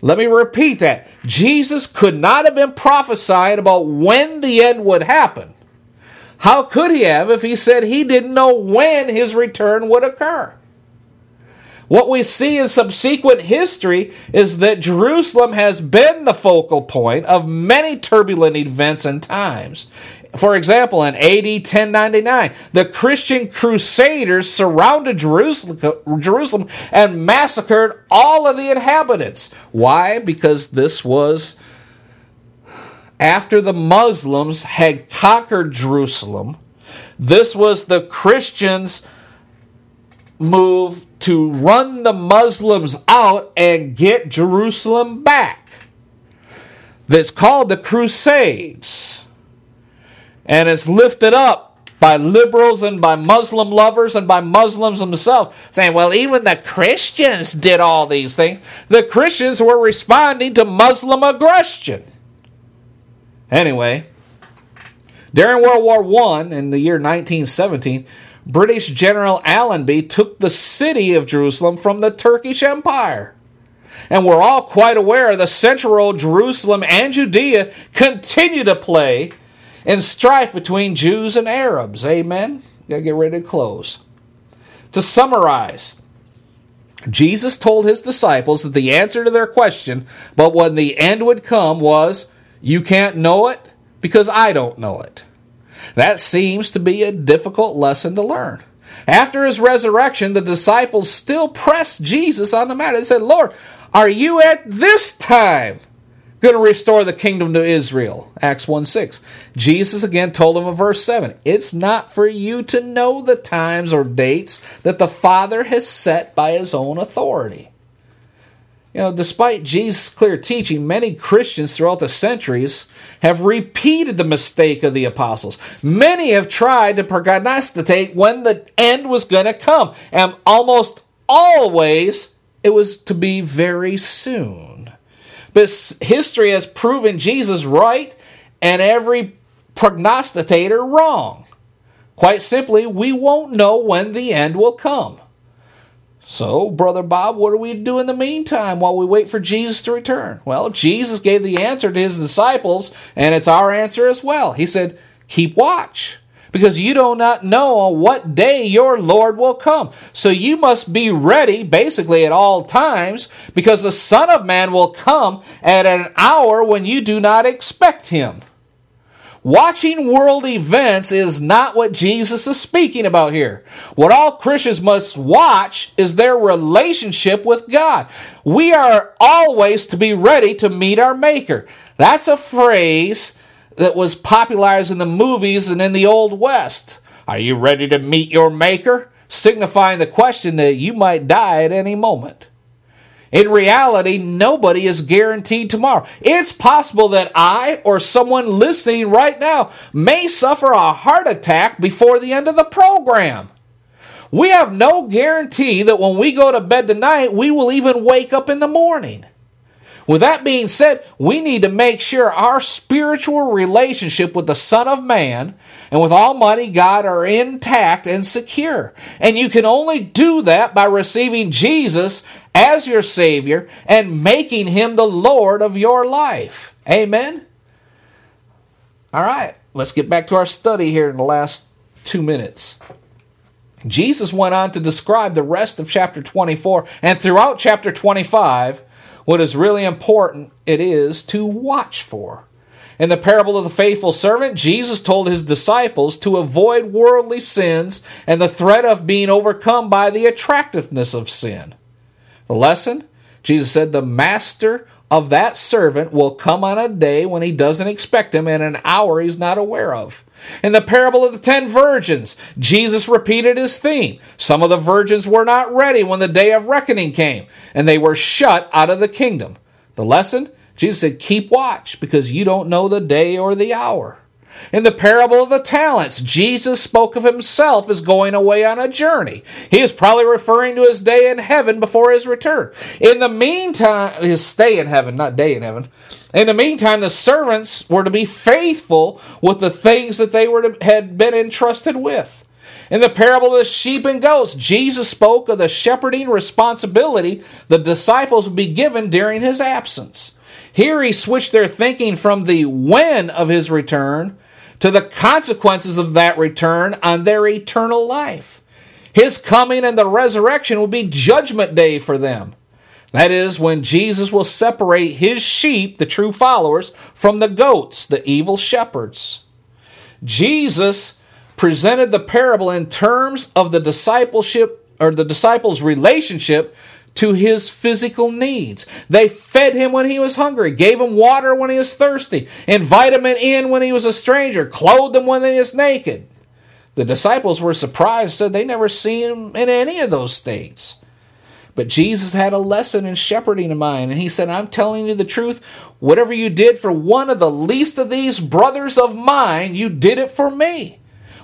Let me repeat that. Jesus could not have been prophesying about when the end would happen. How could he have if he said he didn't know when his return would occur? What we see in subsequent history is that Jerusalem has been the focal point of many turbulent events and times. For example, in AD 1099, the Christian crusaders surrounded Jerusalem, and massacred all of the inhabitants. Why? Because this was after the Muslims had conquered Jerusalem. This was the Christians' move to run the Muslims out and get Jerusalem back. That's called the Crusades. And it's lifted up by liberals and by Muslim lovers and by Muslims themselves, saying, well, even the Christians did all these things. The Christians were responding to Muslim aggression. Anyway, during World War I, in the year 1917, British General Allenby took the city of Jerusalem from the Turkish Empire. And we're all quite aware the central Jerusalem and Judea continue to play in strife between Jews and Arabs. Amen? Gotta get ready to close. To summarize, Jesus told his disciples that the answer to their question, but when the end would come, was, You can't know it because I don't know it. That seems to be a difficult lesson to learn. After his resurrection, the disciples still pressed Jesus on the matter. They said, Lord, are you at this time going to restore the kingdom to Israel? Acts 1 6. Jesus again told them in verse 7 It's not for you to know the times or dates that the Father has set by his own authority. You know, despite Jesus' clear teaching, many Christians throughout the centuries have repeated the mistake of the apostles. Many have tried to prognosticate when the end was going to come, and almost always it was to be very soon. But history has proven Jesus right and every prognosticator wrong. Quite simply, we won't know when the end will come. So, Brother Bob, what do we do in the meantime while we wait for Jesus to return? Well, Jesus gave the answer to his disciples, and it's our answer as well. He said, Keep watch, because you do not know on what day your Lord will come. So you must be ready, basically, at all times, because the Son of Man will come at an hour when you do not expect him. Watching world events is not what Jesus is speaking about here. What all Christians must watch is their relationship with God. We are always to be ready to meet our Maker. That's a phrase that was popularized in the movies and in the Old West. Are you ready to meet your Maker? Signifying the question that you might die at any moment. In reality, nobody is guaranteed tomorrow. It's possible that I or someone listening right now may suffer a heart attack before the end of the program. We have no guarantee that when we go to bed tonight, we will even wake up in the morning. With that being said, we need to make sure our spiritual relationship with the Son of Man and with Almighty God are intact and secure. And you can only do that by receiving Jesus as your Savior and making Him the Lord of your life. Amen? All right, let's get back to our study here in the last two minutes. Jesus went on to describe the rest of chapter 24, and throughout chapter 25, what is really important it is to watch for. In the parable of the faithful servant, Jesus told his disciples to avoid worldly sins and the threat of being overcome by the attractiveness of sin. The lesson? Jesus said, The master of that servant will come on a day when he doesn't expect him and an hour he's not aware of. In the parable of the ten virgins, Jesus repeated his theme. Some of the virgins were not ready when the day of reckoning came, and they were shut out of the kingdom. The lesson? Jesus said, Keep watch, because you don't know the day or the hour. In the parable of the talents, Jesus spoke of himself as going away on a journey. He is probably referring to his day in heaven before his return. In the meantime, his stay in heaven, not day in heaven. In the meantime, the servants were to be faithful with the things that they were to, had been entrusted with. In the parable of the sheep and goats, Jesus spoke of the shepherding responsibility the disciples would be given during his absence. Here he switched their thinking from the when of his return to the consequences of that return on their eternal life. His coming and the resurrection will be judgment day for them. That is, when Jesus will separate his sheep, the true followers, from the goats, the evil shepherds. Jesus presented the parable in terms of the discipleship or the disciples' relationship to his physical needs. They fed him when he was hungry, gave him water when he was thirsty, invited him in when he was a stranger, clothed him when he was naked. The disciples were surprised, said they never seen him in any of those states. But Jesus had a lesson in shepherding in mind, and he said, I'm telling you the truth. Whatever you did for one of the least of these brothers of mine, you did it for me.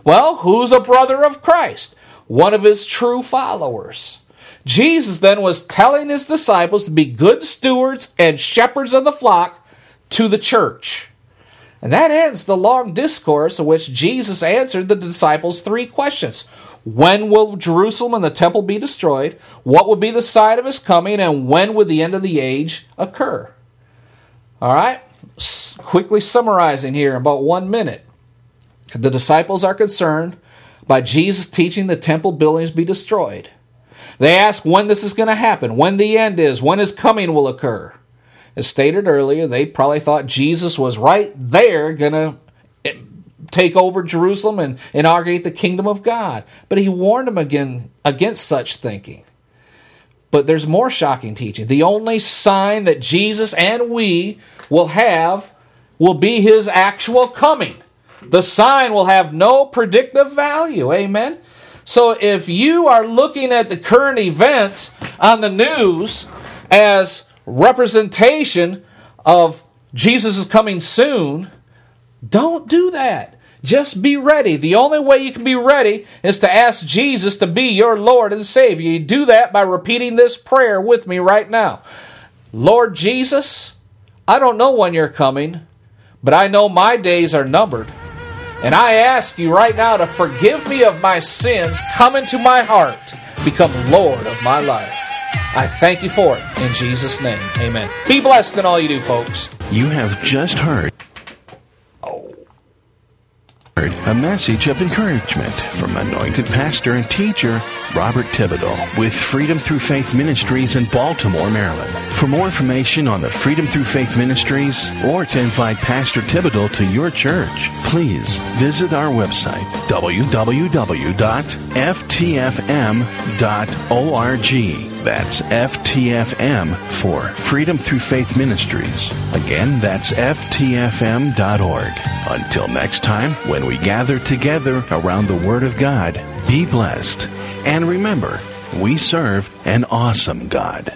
Well, who's a brother of Christ? One of his true followers. Jesus then was telling his disciples to be good stewards and shepherds of the flock to the church. And that ends the long discourse in which Jesus answered the disciples three questions. When will Jerusalem and the temple be destroyed? What would be the sign of his coming? And when would the end of the age occur? All right, quickly summarizing here in about one minute. The disciples are concerned by Jesus teaching the temple buildings be destroyed. They ask when this is going to happen, when the end is, when his coming will occur. As stated earlier, they probably thought Jesus was right there going to eh, take over Jerusalem and inaugurate the kingdom of God. But he warned them again against such thinking. But there's more shocking teaching. The only sign that Jesus and we will have will be his actual coming. The sign will have no predictive value. Amen. So if you are looking at the current events on the news as representation of Jesus is coming soon, don't do that. Just be ready. The only way you can be ready is to ask Jesus to be your Lord and Savior. You do that by repeating this prayer with me right now. Lord Jesus, I don't know when you're coming, but I know my days are numbered. And I ask you right now to forgive me of my sins, come into my heart, become Lord of my life. I thank you for it in Jesus' name. Amen. Be blessed in all you do, folks. You have just heard a message of encouragement from anointed pastor and teacher Robert Thibodeau with Freedom Through Faith Ministries in Baltimore, Maryland. For more information on the Freedom Through Faith Ministries or to invite Pastor Thibodeau to your church, please visit our website www.ftfm.org. That's FTFM for Freedom Through Faith Ministries. Again, that's FTFM.org. Until next time, when we gather together around the Word of God, be blessed. And remember, we serve an awesome God.